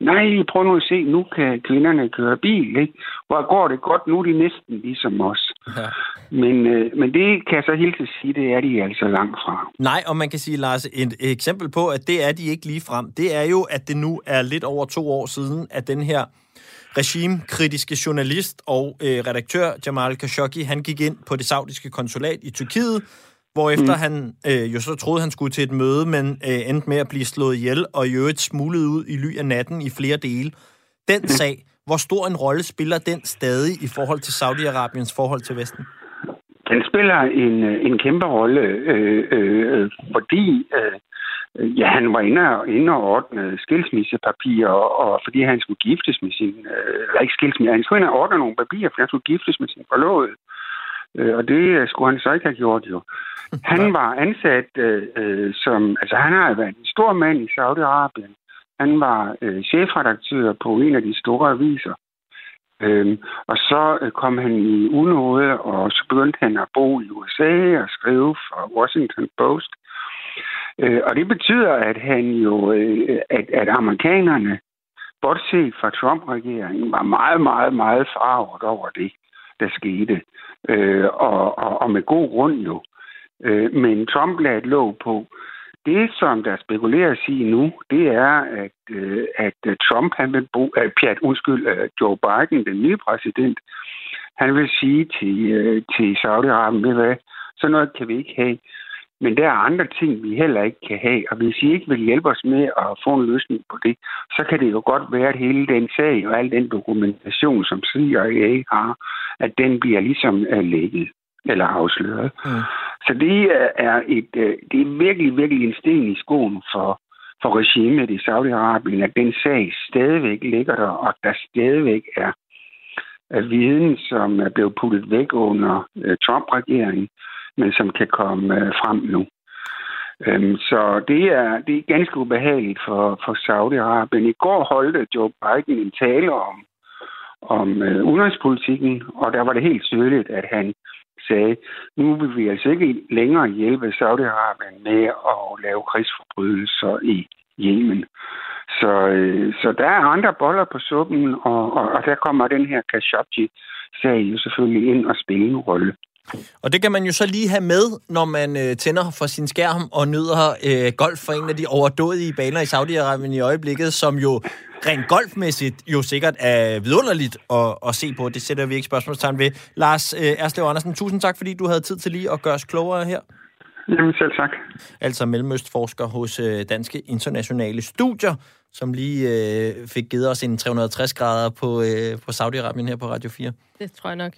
Nej, prøv nu at se, nu kan kvinderne køre bil, ikke? Hvor går det godt, nu er de næsten ligesom os. Ja. Men, øh, men det kan jeg så helt til sige, det er de altså langt fra. Nej, og man kan sige, Lars, et eksempel på, at det er de ikke lige frem, det er jo, at det nu er lidt over to år siden, at den her regimekritiske journalist og øh, redaktør Jamal Khashoggi, han gik ind på det saudiske konsulat i Tyrkiet, efter mm. han øh, jo så troede, han skulle til et møde, men øh, endte med at blive slået ihjel, og i øvrigt smuglet ud i ly af natten i flere dele. Den mm. sag, hvor stor en rolle spiller den stadig i forhold til Saudi-Arabiens forhold til Vesten? Den spiller en, øh, en kæmpe rolle, øh, øh, fordi øh, Ja, han var inde og, inde og ordne skilsmissepapirer, og, og fordi han skulle giftes med sin... Øh, eller ikke skilsmisse, han skulle ind og ordne nogle papirer, fordi han skulle giftes med sin forlovede. Øh, og det skulle han så ikke have gjort, jo. Han var ansat øh, øh, som... Altså, han har været en stor mand i Saudi-Arabien. Han var øh, chefredaktør på en af de store aviser. Øhm, og så øh, kom han i unåde, og så begyndte han at bo i USA og skrive for Washington Post. Øh, og det betyder, at han jo, øh, at, at amerikanerne, bortset fra Trump-regeringen, var meget, meget, meget farvet over det, der skete. Øh, og, og, og med god grund jo. Øh, men Trump lagde et låg på. Det, som der spekuleres i nu, det er, at, øh, at øh, Trump, han vil bruge, øh, Pjat, undskyld, øh, Joe Biden, den nye præsident, han vil sige til, øh, til Saudi-Arabien, ved hvad, sådan noget kan vi ikke have. Men der er andre ting, vi heller ikke kan have, og hvis I ikke vil hjælpe os med at få en løsning på det, så kan det jo godt være, at hele den sag og al den dokumentation, som CIA har, at den bliver ligesom øh, uh, lægget eller afsløret. Mm. Så det er- et, uh, det er virkelig, virkelig en sten i skoen for, for regimet i Saudi-Arabien, at den sag stadigvæk ligger der, og der stadigvæk er viden, som er blevet puttet væk under uh, Trump-regeringen, men som kan komme uh, frem nu. Um, så det er, det er ganske ubehageligt for, for Saudi-Arabien. I går holdte Joe Biden en tale om, om udenrigspolitikken, og der var det helt tydeligt, at han sagde, nu vil vi altså ikke længere hjælpe Saudi-Arabien med at lave krigsforbrydelser i Yemen. Så, øh, så der er andre boller på suppen, og, og, og der kommer den her Khashoggi-sag jo selvfølgelig ind og spille en rolle. Og det kan man jo så lige have med, når man øh, tænder for sin skærm og nyder øh, golf for en af de overdådige baner i Saudi-Arabien i øjeblikket, som jo rent golfmæssigt jo sikkert er vidunderligt at, at se på. Det sætter vi ikke spørgsmålstegn ved. Lars øh, Erslev Andersen, tusind tak, fordi du havde tid til lige at gøre os klogere her. Jamen selv tak. Altså mellemøstforsker hos øh, Danske Internationale Studier, som lige øh, fik givet os en 360 grader på, øh, på Saudi-Arabien her på Radio 4. Det tror jeg nok.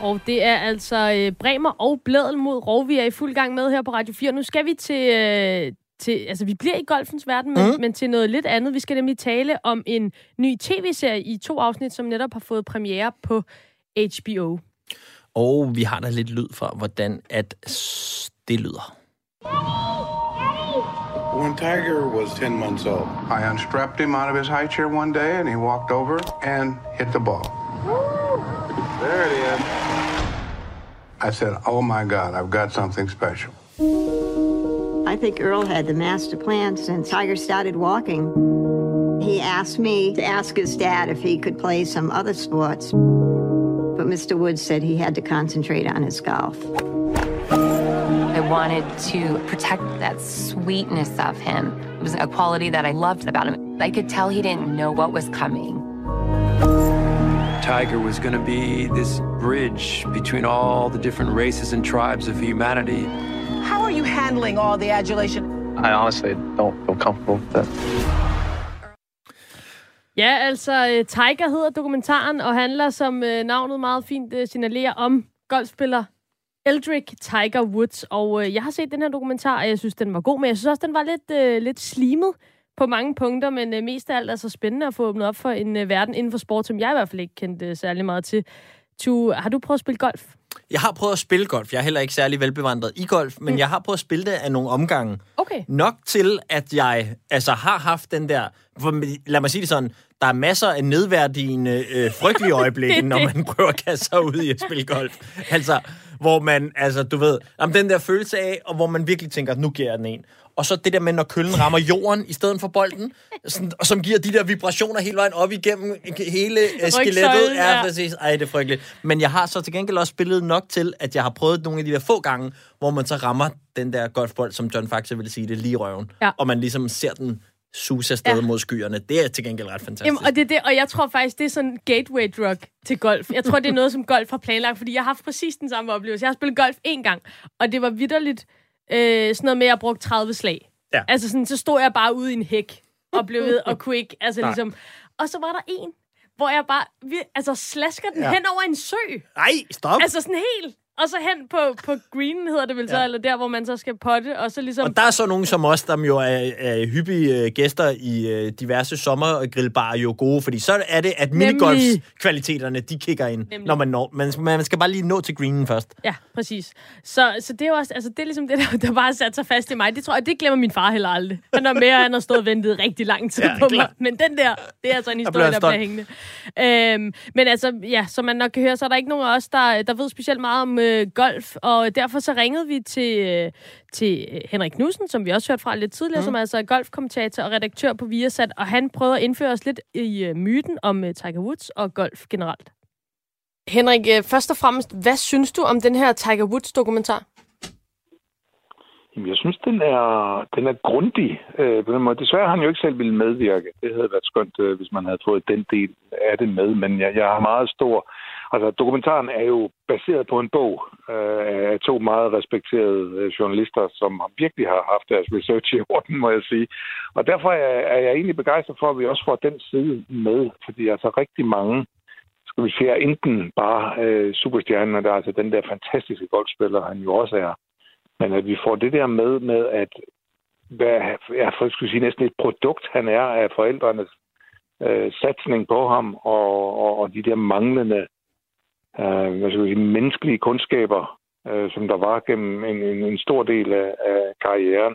Og det er altså øh, Bremer og Blædel mod Rov, vi er i fuld gang med her på Radio 4. Nu skal vi til, øh, til altså vi bliver i golfens verden, men, mm. men til noget lidt andet. Vi skal nemlig tale om en ny tv-serie i to afsnit, som netop har fået premiere på HBO. Og vi har da lidt lyd fra, hvordan at det lyder. When Tiger was 10 months old, I unstrapped him out of his high chair one day and he walked over and hit the ball. There it is. I said, Oh my God, I've got something special. I think Earl had the master plan since Tiger started walking. He asked me to ask his dad if he could play some other sports. But Mr. Woods said he had to concentrate on his golf. I wanted to protect that sweetness of him. It was a quality that I loved about him. I could tell he didn't know what was coming. Tiger was going to be this bridge between all the different races and tribes of humanity. How are you handling all the adulation? I honestly don't feel comfortable with that. Ja, altså øh, Tiger hedder dokumentaren, og handler, som øh, navnet meget fint øh, signalerer, om golfspiller Eldrick Tiger Woods. Og øh, jeg har set den her dokumentar, og jeg synes, den var god, men jeg synes også, den var lidt, øh, lidt slimet på mange punkter, men øh, mest af alt er så spændende at få åbnet op for en øh, verden inden for sport, som jeg i hvert fald ikke kendte øh, særlig meget til. Tu, har du prøvet at spille golf? Jeg har prøvet at spille golf. Jeg er heller ikke særlig velbevandret i golf, men mm. jeg har prøvet at spille det af nogle omgange. Okay. Nok til, at jeg altså har haft den der... For, lad mig sige det sådan. Der er masser af nedværdigende, øh, frygtelige øjeblikke, når man prøver at kaste sig ud i at spille golf. Altså, hvor man, altså, du ved, om den der følelse af, og hvor man virkelig tænker, nu giver jeg den en. Og så det der med, når køllen rammer jorden i stedet for bolden, sådan, og som giver de der vibrationer hele vejen op igennem hele øh, skelettet. Ja, ja. præcis. Ej, det er frygteligt. Men jeg har så til gengæld også spillet nok til, at jeg har prøvet nogle af de der få gange, hvor man så rammer den der golfbold, som John Faxe ville sige det, lige røven. Ja. Og man ligesom ser den suse afsted Ja. mod skyerne. Det er til gengæld ret fantastisk. Jamen, og, det, er det, og jeg tror faktisk, det er sådan en gateway drug til golf. Jeg tror, det er noget, som golf har planlagt, fordi jeg har haft præcis den samme oplevelse. Jeg har spillet golf én gang, og det var vidderligt øh, sådan noget med, at jeg brugte 30 slag. Ja. Altså sådan, så stod jeg bare ude i en hæk og blev ved og kunne ikke, altså Nej. ligesom... Og så var der en, hvor jeg bare, vi, altså slasker den ja. hen over en sø. Nej, stop. Altså sådan helt... og så hen på, på greenen, hedder det vel så, eller der, hvor man så skal potte, og så ligesom... Og der er så nogen som os, der jo er, er hyppige øh, gæster i øh, diverse sommergrillbarer, jo gode, fordi så er det, at minigolfskvaliteterne, de kigger ind, Nemlig. når man når. Man, man skal bare lige nå til greenen først. Ja, præcis. Så, så det er jo også, altså det er ligesom det, der, der bare sat sig fast i mig. Det tror jeg, det glemmer min far heller aldrig. Han er mere, han har stået og ventet rigtig lang tid Ja, ja, på klart. mig. Men den der, det er altså en historie, der bliver hængende. Øhm, men altså, ja, som man nok kan høre, så er der ikke nogen af os, der, der ved specielt meget om øh, golf, og derfor så ringede vi til, øh, til Henrik Knudsen, som vi også hørte fra lidt tidligere, mm. som altså er golfkommentator og redaktør på Viasat, og han prøvede at indføre os lidt i øh, myten om øh, Tiger Woods og golf generelt. Henrik, øh, først og fremmest, hvad synes du om den her Tiger Woods-dokumentar? Jamen, jeg synes, den er, den er grundig øh, på den måde. Desværre har han jo ikke selv ville medvirke. Det havde været skønt, øh, hvis man havde fået den del af det med. Men jeg, jeg har meget stor... Altså, dokumentaren er jo baseret på en bog øh, af to meget respekterede øh, journalister, som virkelig har haft deres research i orden, må jeg sige. Og derfor er, er jeg egentlig begejstret for, at vi også får den side med. Fordi altså rigtig mange skal vi sige, enten bare øh, superstjernen, og der er altså den der fantastiske golfspiller, han jo også er, men at vi får det der med, med at hvad, jeg for skulle sige, næsten et produkt, han er af forældrenes øh, satsning på ham, og, og, og de der manglende øh, hvad skal vi sige, menneskelige kundskaber, øh, som der var gennem en, en, en stor del af, af karrieren.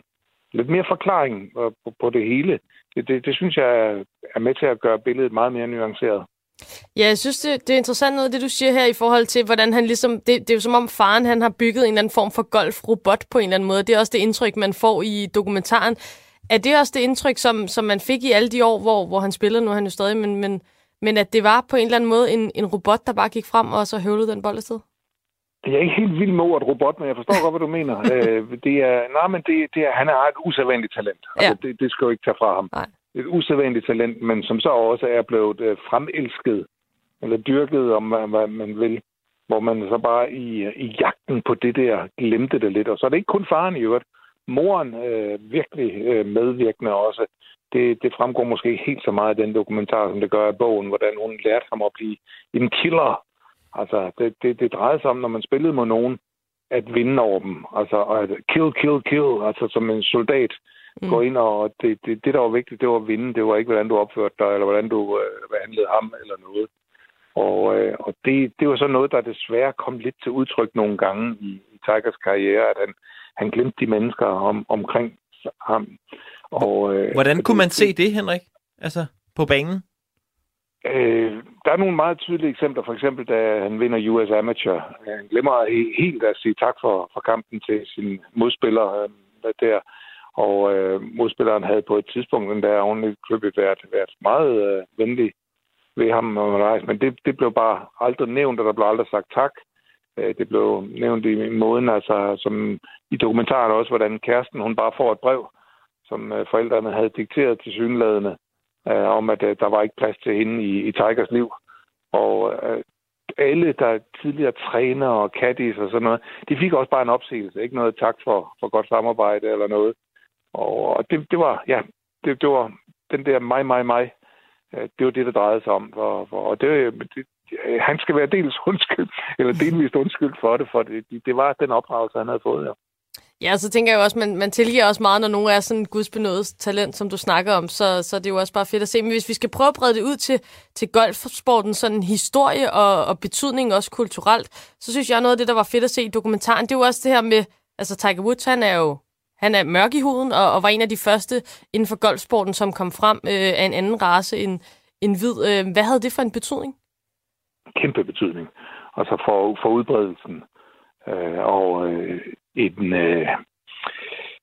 Lidt mere forklaring på, på det hele. Det, det, det synes jeg er- er med til at gøre billedet meget mere nuanceret. Ja, jeg synes, det, det er interessant noget, det du siger her i forhold til, hvordan han ligesom... Det, det er jo som om faren, han har bygget en eller anden form for golfrobot på en eller anden måde. Det er også det indtryk, man får i dokumentaren. Er det også det indtryk, som, som man fik i alle de år, hvor, hvor han spillede? Nu er han jo stadig, men, men, men at det var på en eller anden måde en, en robot, der bare gik frem og så høvlede den bold afsted? Jeg er ikke helt vild med ordet robot, men jeg forstår godt, hvad du mener. øh, det er, nej, men det, det er, han har et usædvanligt talent. Altså, det, det skal jo ikke tage fra ham. Nej. Et usædvanligt talent, men som så også er blevet øh, fremelsket, eller dyrket, om hvad, hvad man vil, hvor man så bare i, i jagten på det der glemte det lidt. Og så er det ikke kun faren i øvrigt. Moren øh, virkelig øh, medvirkende også. Det, det fremgår måske ikke helt så meget af den dokumentar, som det gør af bogen, hvordan hun lærte ham at blive en killer. Altså, det, det, det drejede sig om, når man spillede mod nogen, at vinde over dem. Altså, at kill, kill, kill. Altså, som en soldat mm. går ind, og det, det, det, der var vigtigt, det var at vinde. Det var ikke, hvordan du opførte dig, eller hvordan du øh, behandlede ham, eller noget. Og, øh, og det, det var så noget, der desværre kom lidt til udtryk nogle gange i, i Tigers karriere, at han, han glemte de mennesker om, omkring ham. Og, øh, Hvordan kunne man se det, Henrik? Altså, på banen? Øh, der er nogle meget tydelige eksempler. For eksempel, da han vinder US Amateur. Han glemmer he- helt at sige tak for, for kampen til sin modspiller øh, der. Og øh, modspilleren havde på et tidspunkt, den der oven købet været, været meget øh, venlig ved ham. Men det, det blev bare aldrig nævnt, og der blev aldrig sagt tak. Øh, det blev nævnt i måden, altså, som i dokumentaren også, hvordan kæresten, hun bare får et brev, som øh, forældrene havde dikteret til synladende, øh, om at øh, der var ikke plads til hende i, i Tigers liv. Og øh, alle, der tidligere træner og caddies og sådan noget, de fik også bare en opsigelse. Ikke noget tak for, for godt samarbejde eller noget. Og, og det, det var, ja, det, det var den der mig, mig, mig. Øh, det var det, der drejede sig om. For, for, og det, det, han skal være dels undskyld, eller delvist undskyld for det, for det, det var den opdragelse, han havde fået. Ja. Ja, så tænker jeg jo også, man, man tilgiver også meget, når nogen er sådan gudsbenået talent, som du snakker om, så, så det er jo også bare fedt at se. Men hvis vi skal prøve at brede det ud til, til golfsporten, sådan historie og, og betydning også kulturelt, så synes jeg noget af det, der var fedt at se i dokumentaren, det er jo også det her med, altså Tiger Woods, han er jo han er mørk i huden, og, og var en af de første inden for golfsporten, som kom frem øh, af en anden race end, end hvid. Øh, hvad havde det for en betydning? Kæmpe betydning. Altså for, for udbredelsen. Øh, og øh, en, øh,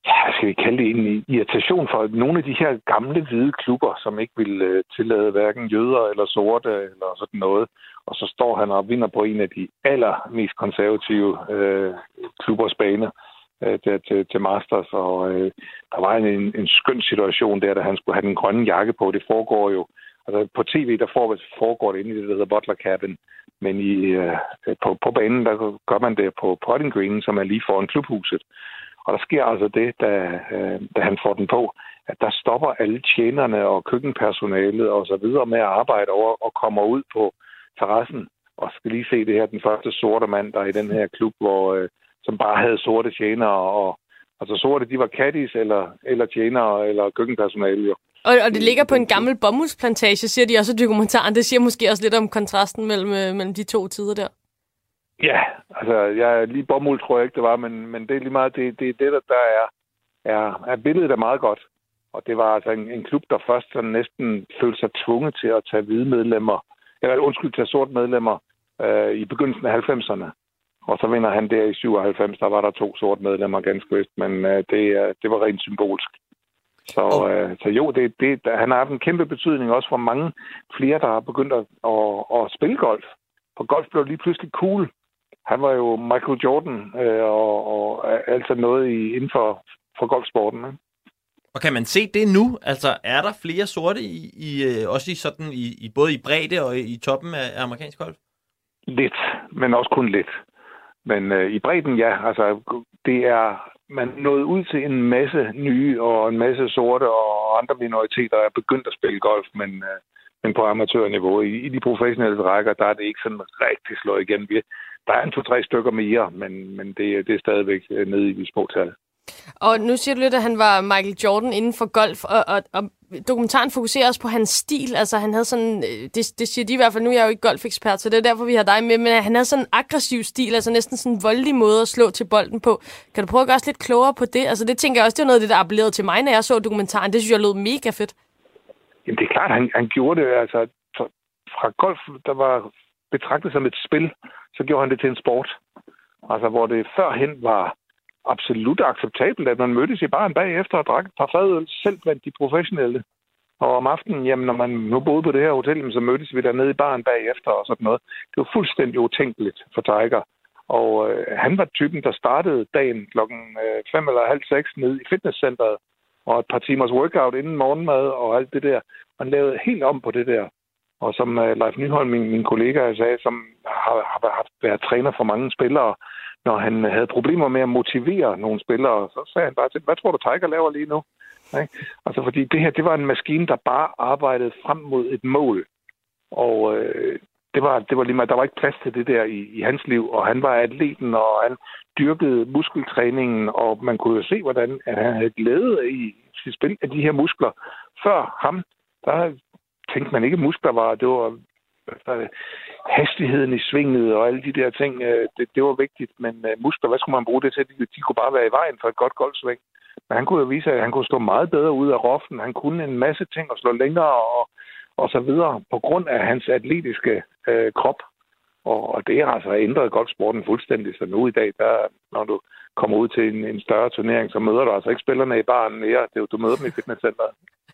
ja, hvad skal vi kalde det, en irritation for nogle af de her gamle hvide klubber, som ikke vil øh, tillade hverken jøder eller sorte eller sådan noget. Og så står han og vinder på en af de allermest konservative øh, klubbers baner øh, til, til, til Masters. Og øh, der var en, en, en skøn situation der, da han skulle have den grønne jakke på. Det foregår jo Altså på tv, der foregår det inde i det, der hedder Butler Cabin. Men i, øh, på, på banen, der gør man det på potting green, som er lige foran klubhuset. Og der sker altså det, da, øh, da han får den på, at der stopper alle tjenerne og køkkenpersonalet og så videre med at arbejde over og kommer ud på terrassen og skal lige se det her, den første sorte mand, der er i den her klub, hvor, øh, som bare havde sorte tjenere, og altså sorte, de var caddies, eller, eller tjenere, eller køkkenpersonale, jo. Og, og det ligger på en gammel bomuldsplantage, siger de også i dokumentaren. Det siger måske også lidt om kontrasten mellem, øh, mellem de to tider der. Ja, altså, jeg, lige bomuld tror jeg ikke, det var, men, men det er lige meget, det, det er det, der, der er, er, er billedet er meget godt. Og det var altså en, en klub, der først sådan næsten følte sig tvunget til at tage hvide medlemmer, eller undskyld, tage sort medlemmer øh, i begyndelsen af 90'erne. Og så vinder han der i 97, der var der to sorte medlemmer ganske vist, men øh, det, øh, det var rent symbolsk. Så, oh. øh, så jo, det, det, han har haft en kæmpe betydning også for mange flere, der har begyndt at, at, at spille golf. For golf blev lige pludselig cool. Han var jo Michael Jordan øh, og, og altså noget i, inden for, for golfsporten. Ikke? Og kan man se det nu? Altså, er der flere sorte i, i øh, også i sådan i, i både i bredde og i, i toppen af, af amerikansk golf? Lidt, men også kun lidt. Men øh, i bredden, ja. Altså, det er man nåede ud til en masse nye og en masse sorte og andre minoriteter er begyndt at spille golf, men, øh, men på amatørniveau. I, I de professionelle rækker, der er det ikke sådan rigtig slået igen. Vi, der er en to-tre stykker mere, men, men det, det er stadigvæk øh, nede i de små tal. Og nu siger du lidt, at han var Michael Jordan inden for golf, og, og, og dokumentaren fokuserer også på hans stil. Altså, han havde sådan, øh, det, det siger de i hvert fald, nu er jeg jo ikke golfekspert, så det er derfor, vi har dig med, men han havde sådan en aggressiv stil, altså næsten sådan en voldelig måde at slå til bolden på. Kan du prøve at gøre os lidt klogere på det? Altså, det tænker jeg også, det er noget af det, der appellerede til mig, når jeg så dokumentaren. Det synes jeg lød mega fedt. Jamen, det er klart, han, han gjorde det, altså, fra golf, der var betragtet som et spil, så gjorde han det til en sport. Altså, hvor det førhen var absolut acceptabelt, at man mødtes i baren bagefter og drak et par fadøl, selv blandt de professionelle. Og om aftenen, jamen, når man nu boede på det her hotel, så mødtes vi dernede i baren bagefter og sådan noget. Det var fuldstændig utænkeligt for Tiger. Og øh, han var typen, der startede dagen klokken øh, 5 eller halv seks nede i fitnesscenteret, og et par timers workout inden morgenmad og alt det der. Han lavede helt om på det der. Og som øh, Leif Nyholm, min, min kollega, sagde, som har, har, har været træner for mange spillere, når han havde problemer med at motivere nogle spillere, så sagde han bare til hvad tror du Tiger laver lige nu? Ikke? Altså fordi det her, det var en maskine, der bare arbejdede frem mod et mål. Og øh, det var, det var lige meget, der var ikke plads til det der i, i hans liv, og han var atleten, og han dyrkede muskeltræningen, og man kunne jo se, hvordan at han havde glæde i sit spil af de her muskler. Før ham, der tænkte man ikke, at muskler var, det var altså, hastigheden i svinget og alle de der ting, øh, det, det var vigtigt. Men øh, uh, muskler, hvad skulle man bruge det til? De, de kunne bare være i vejen for et godt golfsving. Men han kunne jo vise, at han kunne stå meget bedre ud af roften. Han kunne en masse ting og slå længere og, og så videre på grund af hans atletiske øh, krop. Og, og det har altså ændret golfsporten fuldstændig. Så nu i dag, der, når du kommer ud til en, en større turnering, så møder du altså ikke spillerne i baren mere. Det, du møder dem i fitnesscenteret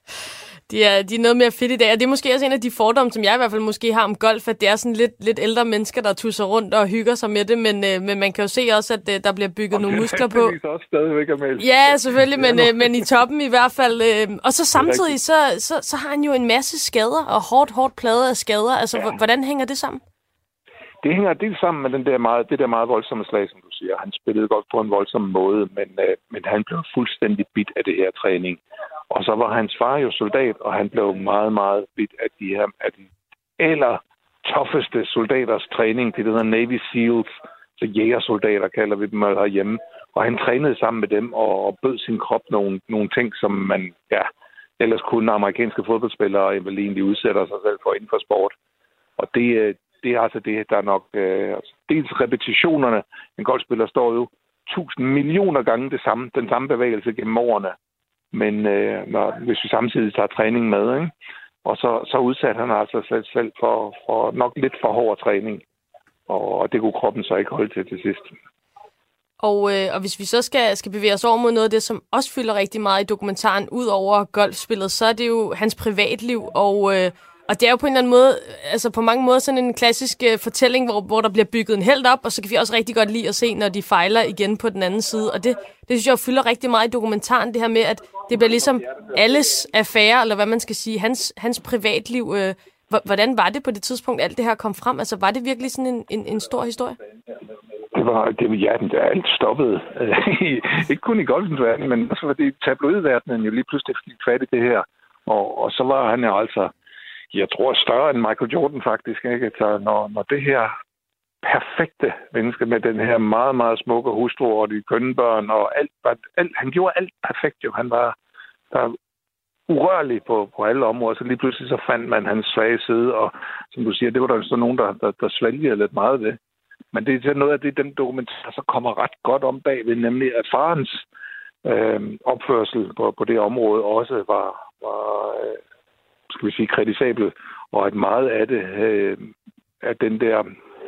de er, de er noget mere fedt i dag. Og det er måske også en af de fordomme, som jeg i hvert fald måske har om golf, at det er sådan lidt, lidt ældre mennesker, der tusser rundt og hygger sig med det. Men, øh, men man kan jo se også, at øh, der bliver bygget og nogle muskler på. Det er også stadigvæk med. Ja, selvfølgelig, men, øh, men i toppen i hvert fald. Øh, og så samtidig, så, så, så har han jo en masse skader, og hårdt, hårdt plade af skader. Altså, ja. hvordan hænger det sammen? Det hænger dels sammen med den der meget, det der meget voldsomme slag, som du siger. Han spillede godt på en voldsom måde, men, øh, men han blev fuldstændig bit af det her træning. Og så var hans far jo soldat, og han blev meget, meget bit af de her, af de aller toffeste soldaters træning, det hedder Navy SEALs, så jægersoldater kalder vi dem herhjemme. Og han trænede sammen med dem og, og bød sin krop nogle, nogle ting, som man, ja, ellers kunne amerikanske fodboldspillere vel egentlig udsætter sig selv for inden for sport. Og det, øh, det er altså det, der er nok... Øh, altså, dels repetitionerne. En golfspiller står jo tusind millioner gange det samme, den samme bevægelse gennem årene. Men øh, når, hvis vi samtidig tager træning med, ikke? og så, så udsatte han altså selv, selv for, for nok lidt for hård træning. Og, og det kunne kroppen så ikke holde til til sidst. Og, øh, og hvis vi så skal, skal bevæge os over mod noget af det, som også fylder rigtig meget i dokumentaren, ud over golfspillet, så er det jo hans privatliv. Og øh, og det er jo på en eller anden måde, altså på mange måder sådan en klassisk uh, fortælling, hvor, hvor der bliver bygget en held op, og så kan vi også rigtig godt lide at se, når de fejler igen på den anden side. Og det, det synes jeg fylder rigtig meget i dokumentaren, det her med, at det bliver ligesom alles affære, eller hvad man skal sige, hans, hans privatliv. Uh, hvordan var det på det tidspunkt, alt det her kom frem? Altså var det virkelig sådan en, en, en stor historie? Det var, det var ja, det er alt stoppet. Øh, ikke kun i golfens verden, men også fordi tabloidverdenen jo lige pludselig fik fat i det her. Og, og så var han jo altså jeg tror, større end Michael Jordan faktisk. Ikke? Så når, når det her perfekte menneske med den her meget, meget smukke hustru og de kønnebørn og alt, alt, han gjorde alt perfekt jo. Han var der urørlig på, på alle områder, så lige pludselig så fandt man hans svage side, og som du siger, det var der så nogen, der, der, der svælgede lidt meget ved. Men det er noget af det, den dokumentar så kommer ret godt om bagved, nemlig at farens øh, opførsel på, på det område også var, var øh, skal vi sige, kritisabel, og at meget af det, øh, at den der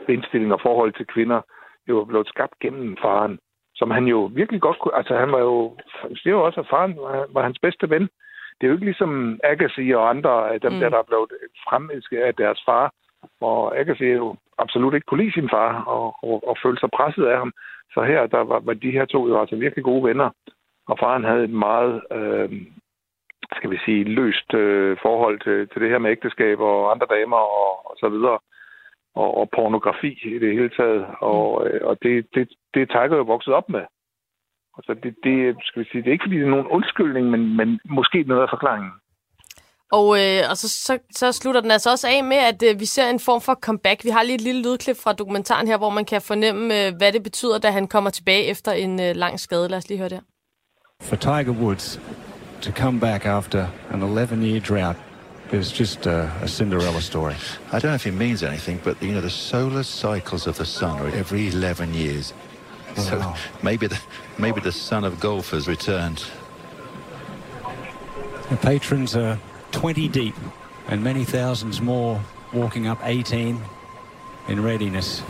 indstilling og forhold til kvinder, jo blev skabt gennem faren, som han jo virkelig godt kunne, altså han var jo, han siger jo også, at faren var, var hans bedste ven. Det er jo ikke ligesom Agassi og andre af dem, mm. der, der er blevet fremelsket af deres far, og Agassi jo absolut ikke kunne lide sin far og, og, og følte sig presset af ham. Så her der var, var de her to jo altså virkelig gode venner, og faren havde et meget, øh, skal vi sige, løst øh, forhold til, til det her med ægteskab og andre damer og, og så videre og, og pornografi i det hele taget. Og, øh, og det, det, det er Tiger jo vokset op med. Altså det, det, skal vi sige, det er ikke fordi, det er nogen undskyldning, men, men måske noget af forklaringen. Og, øh, og så, så, så slutter den altså også af med, at øh, vi ser en form for comeback. Vi har lige et lille lydklip fra dokumentaren her, hvor man kan fornemme, øh, hvad det betyder, da han kommer tilbage efter en øh, lang skade. Lad os lige høre det her. For Tiger Woods to come back after an 11-year drought is just a, a Cinderella story. I don't know if it means anything, but you know the solar cycles of the sun are every 11 years. So maybe the maybe the son of golf has returned. The patrons are 20 deep and many thousands more walking up 18 in readiness.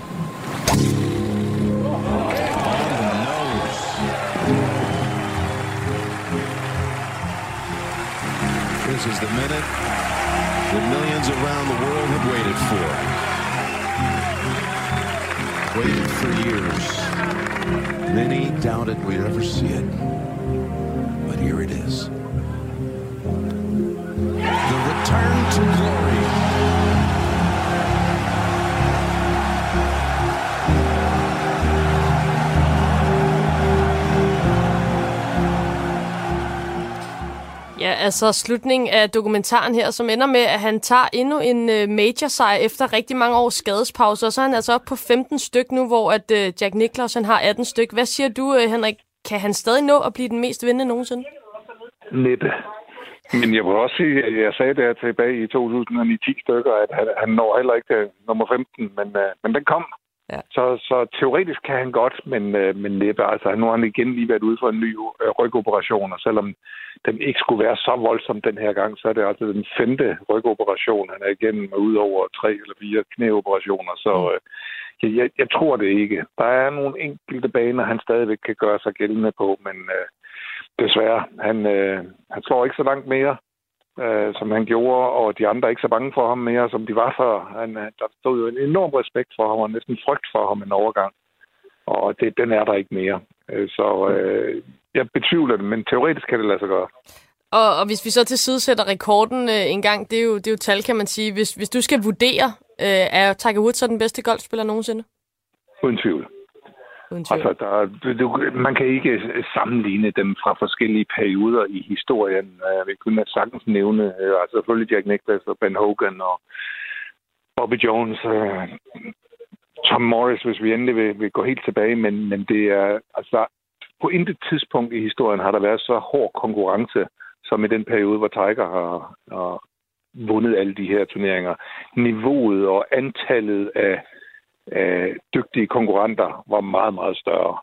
This is the minute that millions around the world have waited for. Waited for years. Many doubted we'd ever see it. But here it is. The return to glory. Ja, altså slutningen af dokumentaren her, som ender med, at han tager endnu en øh, major sejr efter rigtig mange års skadespause, og så er han altså oppe på 15 styk nu, hvor at øh, Jack Nicklaus han har 18 styk. Hvad siger du, øh, Henrik? Kan han stadig nå at blive den mest vindende nogensinde? Næppe. Men jeg vil også sige, at jeg sagde der tilbage i 2009-10 stykker, at han, han når heller ikke øh, nummer 15, men, øh, men den kom. Ja. Så, så teoretisk kan han godt, men, øh, men næppe. Altså, nu har han igen lige været ude for en ny øh, rygoperation, og selvom den ikke skulle være så voldsom den her gang, så er det altså den femte rygoperation, han er igennem, ud over tre eller fire knæoperationer. Så øh, jeg, jeg, jeg tror det ikke. Der er nogle enkelte baner, han stadigvæk kan gøre sig gældende på, men øh, desværre, han, øh, han slår ikke så langt mere, øh, som han gjorde, og de andre er ikke så bange for ham mere, som de var før. Han, øh, der stod jo en enorm respekt for ham, og næsten frygt for ham en overgang. Og det, den er der ikke mere. Øh, Så øh, jeg betvivler det, men teoretisk kan det lade sig gøre. Og, og hvis vi så til side sætter rekorden øh, en gang, det er, jo, det er jo tal, kan man sige. Hvis, hvis du skal vurdere, øh, er Tiger Woods så den bedste golfspiller nogensinde? Uden tvivl. Altså, der, du, man kan ikke sammenligne dem fra forskellige perioder i historien. Øh, Vi kunne sagtens nævne, øh, altså selvfølgelig Jack Nicklaus og Ben Hogan og Bobby Jones, øh, Tom Morris, hvis vi endelig vil, vil gå helt tilbage, men, men det er, altså, på intet tidspunkt i historien har der været så hård konkurrence, som i den periode, hvor Tiger har, har vundet alle de her turneringer. Niveauet og antallet af, af dygtige konkurrenter var meget, meget større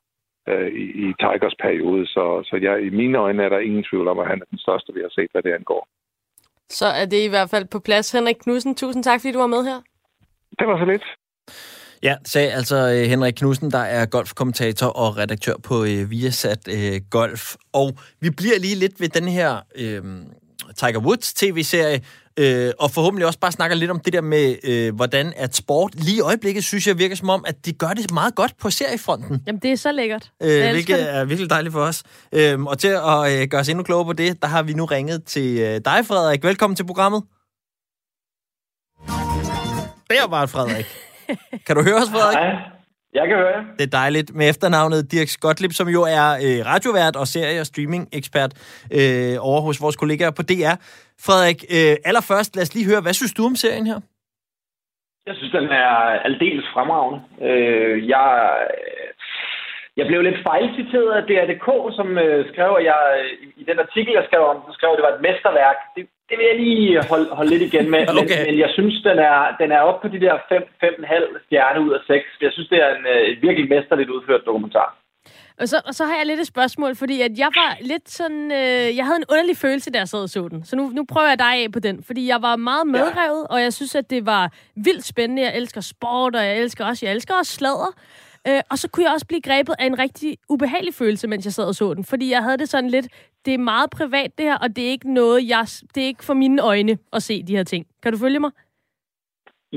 øh, i, i Tigers periode. Så, så jeg, i mine øjne er der ingen tvivl om, at han er den største, vi har set, hvad det angår. Så er det i hvert fald på plads. Henrik Knudsen, tusind tak, fordi du var med her. Det var så lidt. Ja, sagde altså øh, Henrik Knudsen, der er golfkommentator og redaktør på øh, Viasat øh, Golf. Og vi bliver lige lidt ved den her øh, Tiger Woods tv-serie, øh, og forhåbentlig også bare snakker lidt om det der med, øh, hvordan at sport lige i øjeblikket, synes jeg virker som om, at de gør det meget godt på seriefronten. Jamen, det er så lækkert. Øh, hvilket det. er virkelig dejligt for os. Øhm, og til at øh, gøre os endnu klogere på det, der har vi nu ringet til øh, dig, Frederik. Velkommen til programmet. Der var Frederik. kan du høre os, Frederik? Hej. Jeg kan høre jer. Det er dejligt. Med efternavnet Dirk Skotlip, som jo er øh, radiovært og serie- og streaming-ekspert øh, over hos vores kollegaer på DR. Frederik, øh, allerførst, lad os lige høre, hvad synes du om serien her? Jeg synes, den er aldeles fremragende. Øh, jeg, jeg blev lidt fejlciteret af DRDK, som øh, skrev, at jeg i- i den artikel, jeg skrev om, så skrev, at det var et mesterværk. Det, det vil jeg lige holde, holde lidt igen med. Okay. Men, men jeg synes, den er, den er oppe på de der 5-5,5 stjerne ud af 6. Jeg synes, det er en øh, virkelig mesterligt udført dokumentar. Og så, og så har jeg lidt et spørgsmål, fordi at jeg var lidt sådan... Øh, jeg havde en underlig følelse, da jeg sad og så den. Så nu, nu prøver jeg dig af på den, fordi jeg var meget medrevet, og jeg synes, at det var vildt spændende. Jeg elsker sport, og jeg elsker også, jeg elsker også sladder. Øh, og så kunne jeg også blive grebet af en rigtig ubehagelig følelse, mens jeg sad og så den. Fordi jeg havde det sådan lidt, det er meget privat det her, og det er ikke noget, jeg, det er ikke for mine øjne at se de her ting. Kan du følge mig?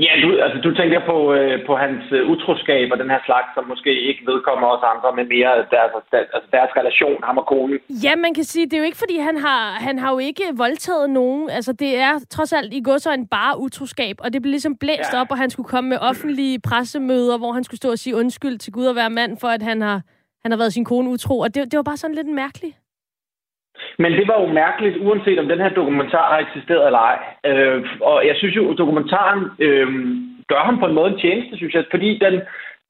Ja, du, altså, du tænker på, øh, på hans øh, utroskab og den her slags, som måske ikke vedkommer os andre, men mere deres, deres, altså deres relation, ham og konen. Ja, man kan sige, det er jo ikke, fordi han har, han har jo ikke voldtaget nogen. Altså, det er trods alt i går så en bare utroskab, og det blev ligesom blæst ja. op, og han skulle komme med offentlige pressemøder, hvor han skulle stå og sige undskyld til Gud og være mand, for at han har, han har været sin kone utro. Og det, det var bare sådan lidt mærkeligt. Men det var jo mærkeligt, uanset om den her dokumentar har eksisteret eller ej. Øh, og jeg synes jo, at dokumentaren øh, gør ham på en måde en tjeneste, synes jeg, fordi den,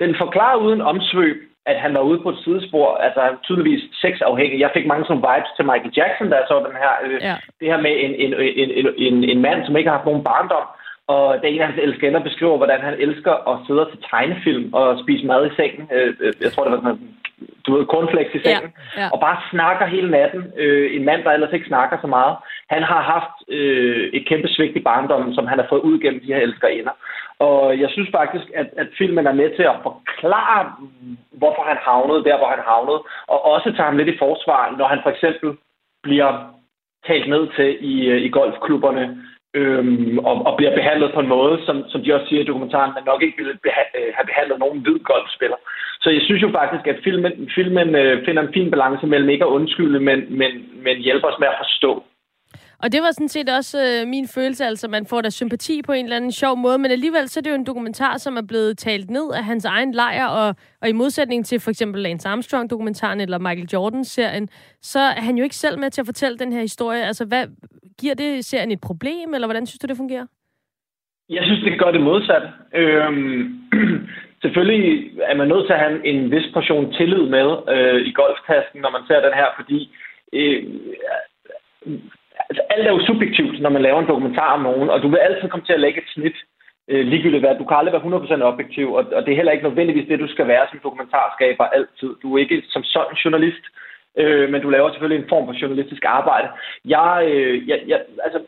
den forklarer uden omsvøb, at han var ude på et sidespor, altså tydeligvis sexafhængig. Jeg fik mange sådan vibes til Michael Jackson, jeg så den her, øh, ja. det her med en, en, en, en, en, en mand, som ikke har haft nogen barndom, og da en af hans elskender beskriver, hvordan han elsker at sidde og se tegnefilm og spise mad i sengen. Øh, øh, jeg tror, det var sådan du ved, cornflakes i sengen, Ja, ja. og bare snakker hele natten. Øh, en mand, der ellers ikke snakker så meget. Han har haft øh, et kæmpe svigt i barndommen, som han har fået ud gennem de her elskerinder. Og jeg synes faktisk, at, at filmen er med til at forklare, hvorfor han havnede der, hvor han havnede, og også tage ham lidt i forsvar, når han for eksempel bliver talt ned til i, øh, i golfklubberne, øhm, og, og bliver behandlet på en måde, som, som de også siger i dokumentaren, man nok ikke ville beha- øh, have behandlet nogen hvid golfspiller. Så jeg synes jo faktisk, at filmen, filmen øh, finder en fin balance mellem ikke at undskylde, men, men, men hjælper os med at forstå. Og det var sådan set også øh, min følelse, altså man får da sympati på en eller anden sjov måde, men alligevel så er det jo en dokumentar, som er blevet talt ned af hans egen lejr, og, og i modsætning til for eksempel Lance Armstrong-dokumentaren eller Michael Jordan-serien, så er han jo ikke selv med til at fortælle den her historie. Altså, hvad, giver det serien et problem, eller hvordan synes du, det fungerer? Jeg synes, det gør det modsatte. Øhm, selvfølgelig er man nødt til at have en vis portion tillid med øh, i golftasken, når man ser den her, fordi øh, altså, alt er jo subjektivt, når man laver en dokumentar om nogen, og du vil altid komme til at lægge et snit, øh, ligegyldigt hvad. Du kan aldrig være 100% objektiv, og, og det er heller ikke nødvendigvis det, du skal være som dokumentarskaber altid. Du er ikke som sådan journalist, øh, men du laver selvfølgelig en form for journalistisk arbejde. Jeg, øh, jeg, jeg altså,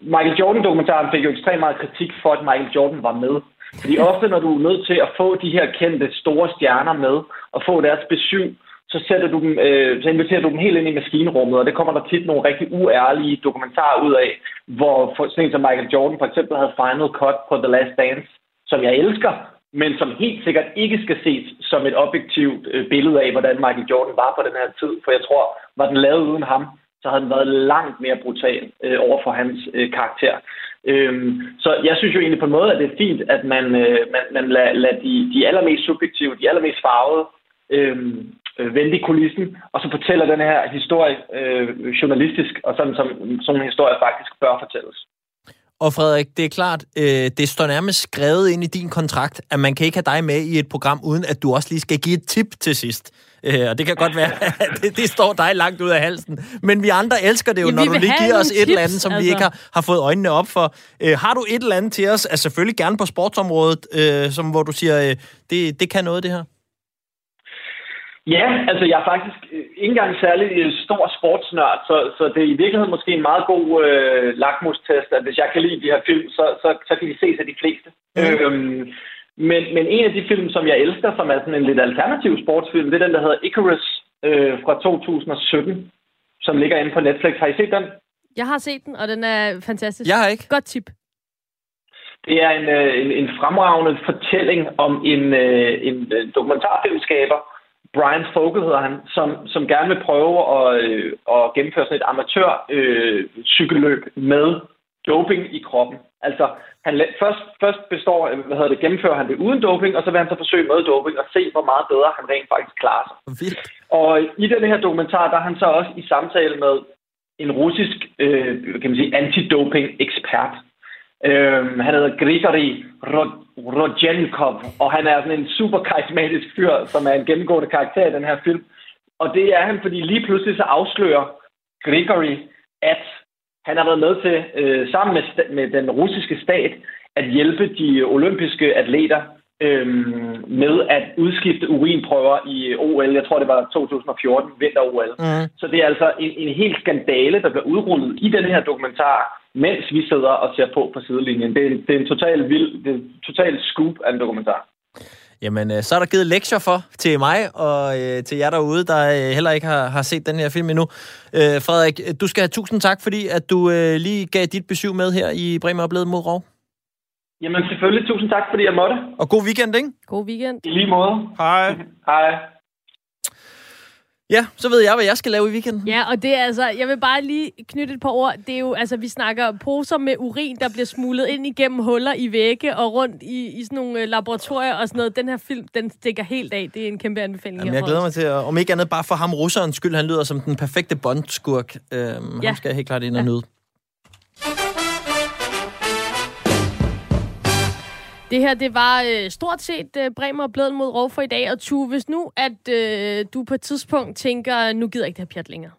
Michael Jordan-dokumentaren fik jo ekstremt meget kritik for, at Michael Jordan var med. Fordi ofte, når du er nødt til at få de her kendte store stjerner med, og få deres besøg, så, sætter du dem, øh, så inviterer du dem helt ind i maskinrummet, og det kommer der tit nogle rigtig uærlige dokumentarer ud af, hvor for, sådan en som Michael Jordan for eksempel havde Final Cut på The Last Dance, som jeg elsker, men som helt sikkert ikke skal ses som et objektivt øh, billede af, hvordan Michael Jordan var på den her tid. For jeg tror, var den lavet uden ham, så havde den været langt mere brutal øh, over for hans øh, karakter. Øhm, så jeg synes jo egentlig på en måde, at det er fint, at man, øh, man, man lader lad de, de allermest subjektive, de allermest farvede øh, øh, vente i kulissen, og så fortæller den her historie øh, journalistisk, og sådan som sådan en historie faktisk bør fortælles. Og Frederik, det er klart, øh, det står nærmest skrevet ind i din kontrakt, at man kan ikke have dig med i et program, uden at du også lige skal give et tip til sidst. Øh, og det kan godt være, at det, det står dig langt ud af halsen. Men vi andre elsker det jo, Ja, når vi du lige giver os nogle et eller tips, andet, som vi altså. ikke har, har fået øjnene op for. Øh, har du et eller andet til os, altså selvfølgelig gerne på sportsområdet, øh, som, hvor du siger, øh, det, det kan noget, det her? Ja, altså jeg er faktisk øh, ikke engang særlig øh, stor sportsnørd, så, så det er i virkeligheden måske en meget god øh, lakmustest, at hvis jeg kan lide de her film, så, så, så kan de ses af de fleste. Mm. Øhm, men, men en af de film, som jeg elsker, som er sådan en lidt alternativ sportsfilm, det er den, der hedder Icarus øh, fra 2017, som ligger inde på Netflix. Har I set den? Jeg har set den, og den er fantastisk. Jeg har ikke. Godt tip. Det er en, øh, en, en fremragende fortælling om en, øh, en øh, dokumentarfilmskaber, Brian Fogel hedder han, som, som gerne vil prøve at, øh, at gennemføre sådan et amatør øh, med doping i kroppen. Altså, han først, først består, øh, hvad hedder det, gennemfører han det uden doping, og så vil han så forsøge med doping og se, hvor meget bedre han rent faktisk klarer sig. Vildt. Og i den her dokumentar, der er han så også i samtale med en russisk, øh, kan man sige, antidoping-ekspert. Øh, han hedder Grigory Ro- Rodchenkov, og han er sådan en super karismatisk fyr, som er en gennemgående karakter i den her film. Og det er han, fordi lige pludselig så afslører Grigory, at han har været med til, øh, sammen med, med den russiske stat, at hjælpe de olympiske atleter øh, med at udskifte urinprøver i OL. Jeg tror, det var 2014, vinter-OL. Mm. Så det er altså en, en helt skandale, der bliver udrullet i den her dokumentar, mens vi sidder og ser på på sidelinjen. Det er en, det er en total vild, det er en total scoop af en dokumentar. Jamen, øh, så er der givet lektier for til mig og øh, til jer derude, der øh, heller ikke har, har set den her film endnu. Øh, Frederik, du skal have tusind tak, fordi at du øh, lige gav dit besøg med her i Bremer Oplevet mod Rov. Jamen selvfølgelig, tusind tak, fordi jeg måtte. Og god weekend, ikke? God weekend. I lige måde. Hej. Hej. Ja, så ved jeg, hvad jeg skal lave i weekenden. Ja, og det er altså, jeg vil bare lige knytte et par ord. Det er jo, altså, vi snakker poser med urin, der bliver smuglet ind igennem huller i vægge og rundt i, i sådan nogle øh, laboratorier og sådan noget. Den her film, den stikker helt af. Det er en kæmpe anbefaling Jamen, jeg glæder mig til, at, om ikke andet bare for ham russerens skyld, han lyder som den perfekte bondskurk. Øhm, ja. Ham skal jeg helt klart ind og nyde. Det her, det var øh, stort set øh, Bremer og Blæden mod Rov for i dag. Og Tue, hvis nu, at øh, du på et tidspunkt tænker, nu gider jeg ikke det her pjat længere,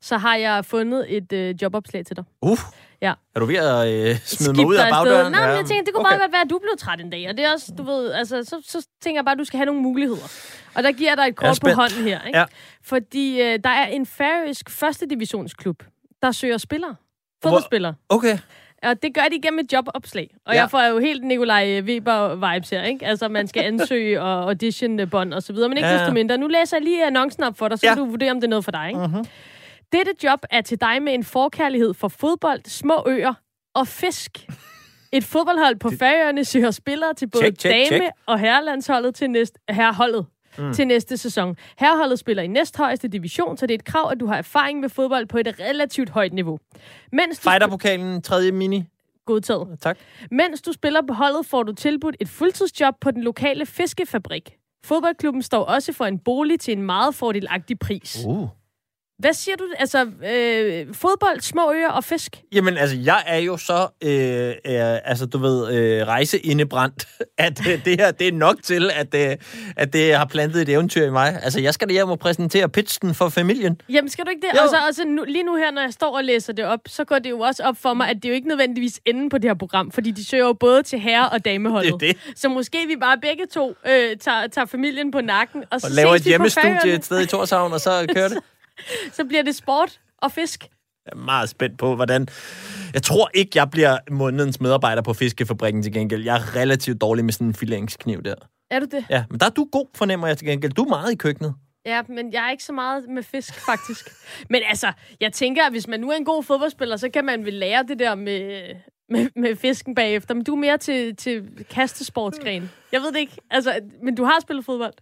så har jeg fundet et øh, jobopslag til dig. Uh, Ja. er du ved at øh, smide mig ud af bagdøren? Nej, men jeg tænker, det kunne okay. bare være, at du blev træt en dag. Og det er også, du ved, altså, så, så tænker jeg bare, at du skal have nogle muligheder. Og der giver jeg dig et kort på hånden her. Ikke? Ja. Fordi øh, der er en færøsk første divisionsklub, der søger spillere. Fodboldspillere. Okay. Og det gør de gennem et jobopslag. Og Ja. jeg får jo helt Nikolaj Weber-vibes her, ikke? Altså, man skal ansøge og audition-bånd og så videre. Men ikke Ja, desto mindre. Nu læser jeg lige annoncen op for dig, så Ja. du vurdere, om det er noget for dig, ikke? Mm-hmm. Dette job er til dig med en forkærlighed for fodbold, små øer og fisk. Et fodboldhold på Færøerne søger spillere til både Check, check, dame- check. og herrelandsholdet til næste herreholdet Mm. til næste sæson. Herreholdet spiller i næsthøjeste division, så det er et krav, at du har erfaring med fodbold på et relativt højt niveau. Mens du Fighterpokalen, tredje mini. Godtaget. Tak. Mens du spiller på holdet, får du tilbudt et fuldtidsjob på den lokale fiskefabrik. Fodboldklubben står også for en bolig til en meget fordelagtig pris. Uh. Hvad siger du? Altså, øh, fodbold, små øer og fisk? Jamen, altså, jeg er jo så, øh, øh, altså, du ved, øh, rejseindebrændt, at øh, det her, det er nok til, at, øh, at det har plantet et eventyr i mig. Altså, jeg skal da hjem og præsentere pitchen for familien. Jamen, skal du ikke det? Jo. Og så, og så nu, lige nu her, når jeg står og læser det op, så går det jo også op for mig, at det er jo ikke nødvendigvis enden på det her program, fordi de søger jo både til herre- og dameholdet. Det er Så måske vi bare begge to øh, tager, tager familien på nakken, og så Og laver ses et hjemmestudie et sted i Torshavn, og så kører det. Så bliver det sport og fisk. Jeg er meget spændt på, hvordan... Jeg tror ikke, jeg bliver månedens medarbejder på fiskefabrikken til gengæld. Jeg er relativt dårlig med sådan en fileringskniv der. Er du det? Ja, men der er du god, fornemmer jeg til gengæld. Du er meget i køkkenet. Ja, men jeg er ikke så meget med fisk, faktisk. men altså, jeg tænker, at hvis man nu er en god fodboldspiller, så kan man vel lære det der med, med, med fisken bagefter. Men du er mere til, til kastesportsgren. Jeg ved det ikke. Altså, men du har spillet fodbold.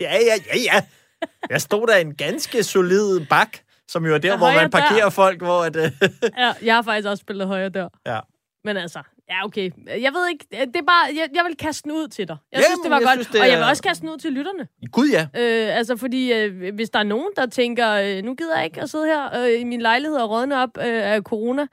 Ja, ja, ja, ja. Jeg stod der en ganske solid bak, som jo er der, Ja, hvor man parkerer dør. folk, hvor... At, Ja, jeg har faktisk også spillet højre dør. ja. Men altså, ja, okay. Jeg ved ikke, det er bare, jeg, jeg vil kaste den ud til dig. Jeg Jamen, synes, det var jeg godt. synes, det og jeg er- vil også kaste den ud til lytterne. Gud ja. Øh, altså, fordi øh, hvis der er nogen, der tænker, øh, nu gider jeg ikke at sidde her øh, i min lejlighed og rådne op øh, af corona,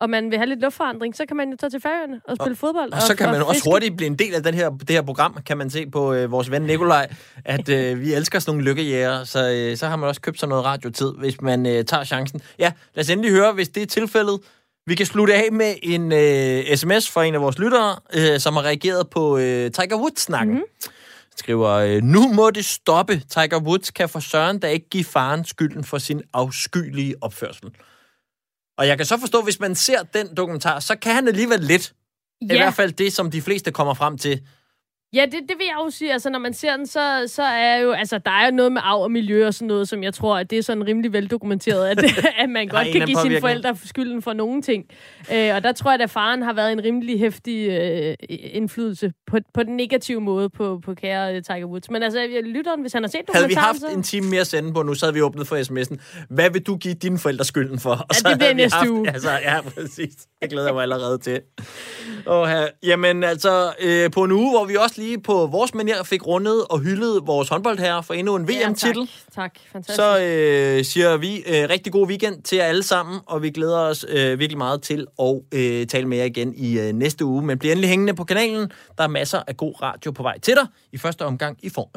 og man vil have lidt luftforandring, så kan man jo tage til Færøerne og spille fodbold. Og så kan man også fiske. hurtigt blive en del af den her, det her program, kan man se på øh, vores ven Nikolaj, at øh, vi elsker sådan nogle lykkejæger, så, øh, så har man også købt sig noget radiotid, hvis man øh, tager chancen. Ja, lad os endelig høre, hvis det er tilfældet. Vi kan slutte af med en øh, sms fra en af vores lyttere, øh, som har reageret på øh, Tiger Woods-snakken. Mm-hmm. Skriver, øh, nu må det stoppe. Tiger Woods kan for søren da ikke give faren skylden for sin afskyelige opførsel. Og jeg kan så forstå, hvis man ser den dokumentar, så kan han alligevel lidt. I Ja. hvert fald det, som de fleste kommer frem til. Ja, det, det vil jeg jo sige. Altså, når man ser den, så, så er jo... Altså, der er jo noget med arv og miljø og sådan noget, som jeg tror, at det er sådan rimelig veldokumenteret, at, at man godt kan give sine forældre skylden for nogle ting. Øh, og der tror jeg, at faren har været en rimelig hæftig øh, indflydelse på, på den negative måde på, på kære øh, Tiger Woods. Men altså, jeg- lytteren, hvis han har set Havde vi haft en time mere at sende på nu, så havde vi åbnet for sms'en. Hvad vil du give dine forældre skylden for? Og så det bliver næste haft, uge. Altså, ja, præcis. Det glæder jeg mig allerede til. Og her, jamen altså, øh, på en uge, hvor vi også lige på vores manier fik rundet og hyldet vores håndboldherrer for endnu en Ja, VM-titel. tak. Tak, fantastisk. Så øh, siger vi øh, rigtig god weekend til jer alle sammen, og vi glæder os øh, virkelig meget til at øh, tale med jer igen i øh, næste uge. Men bliv endelig hængende på kanalen. Der er masser af god radio på vej til dig, i første omgang i form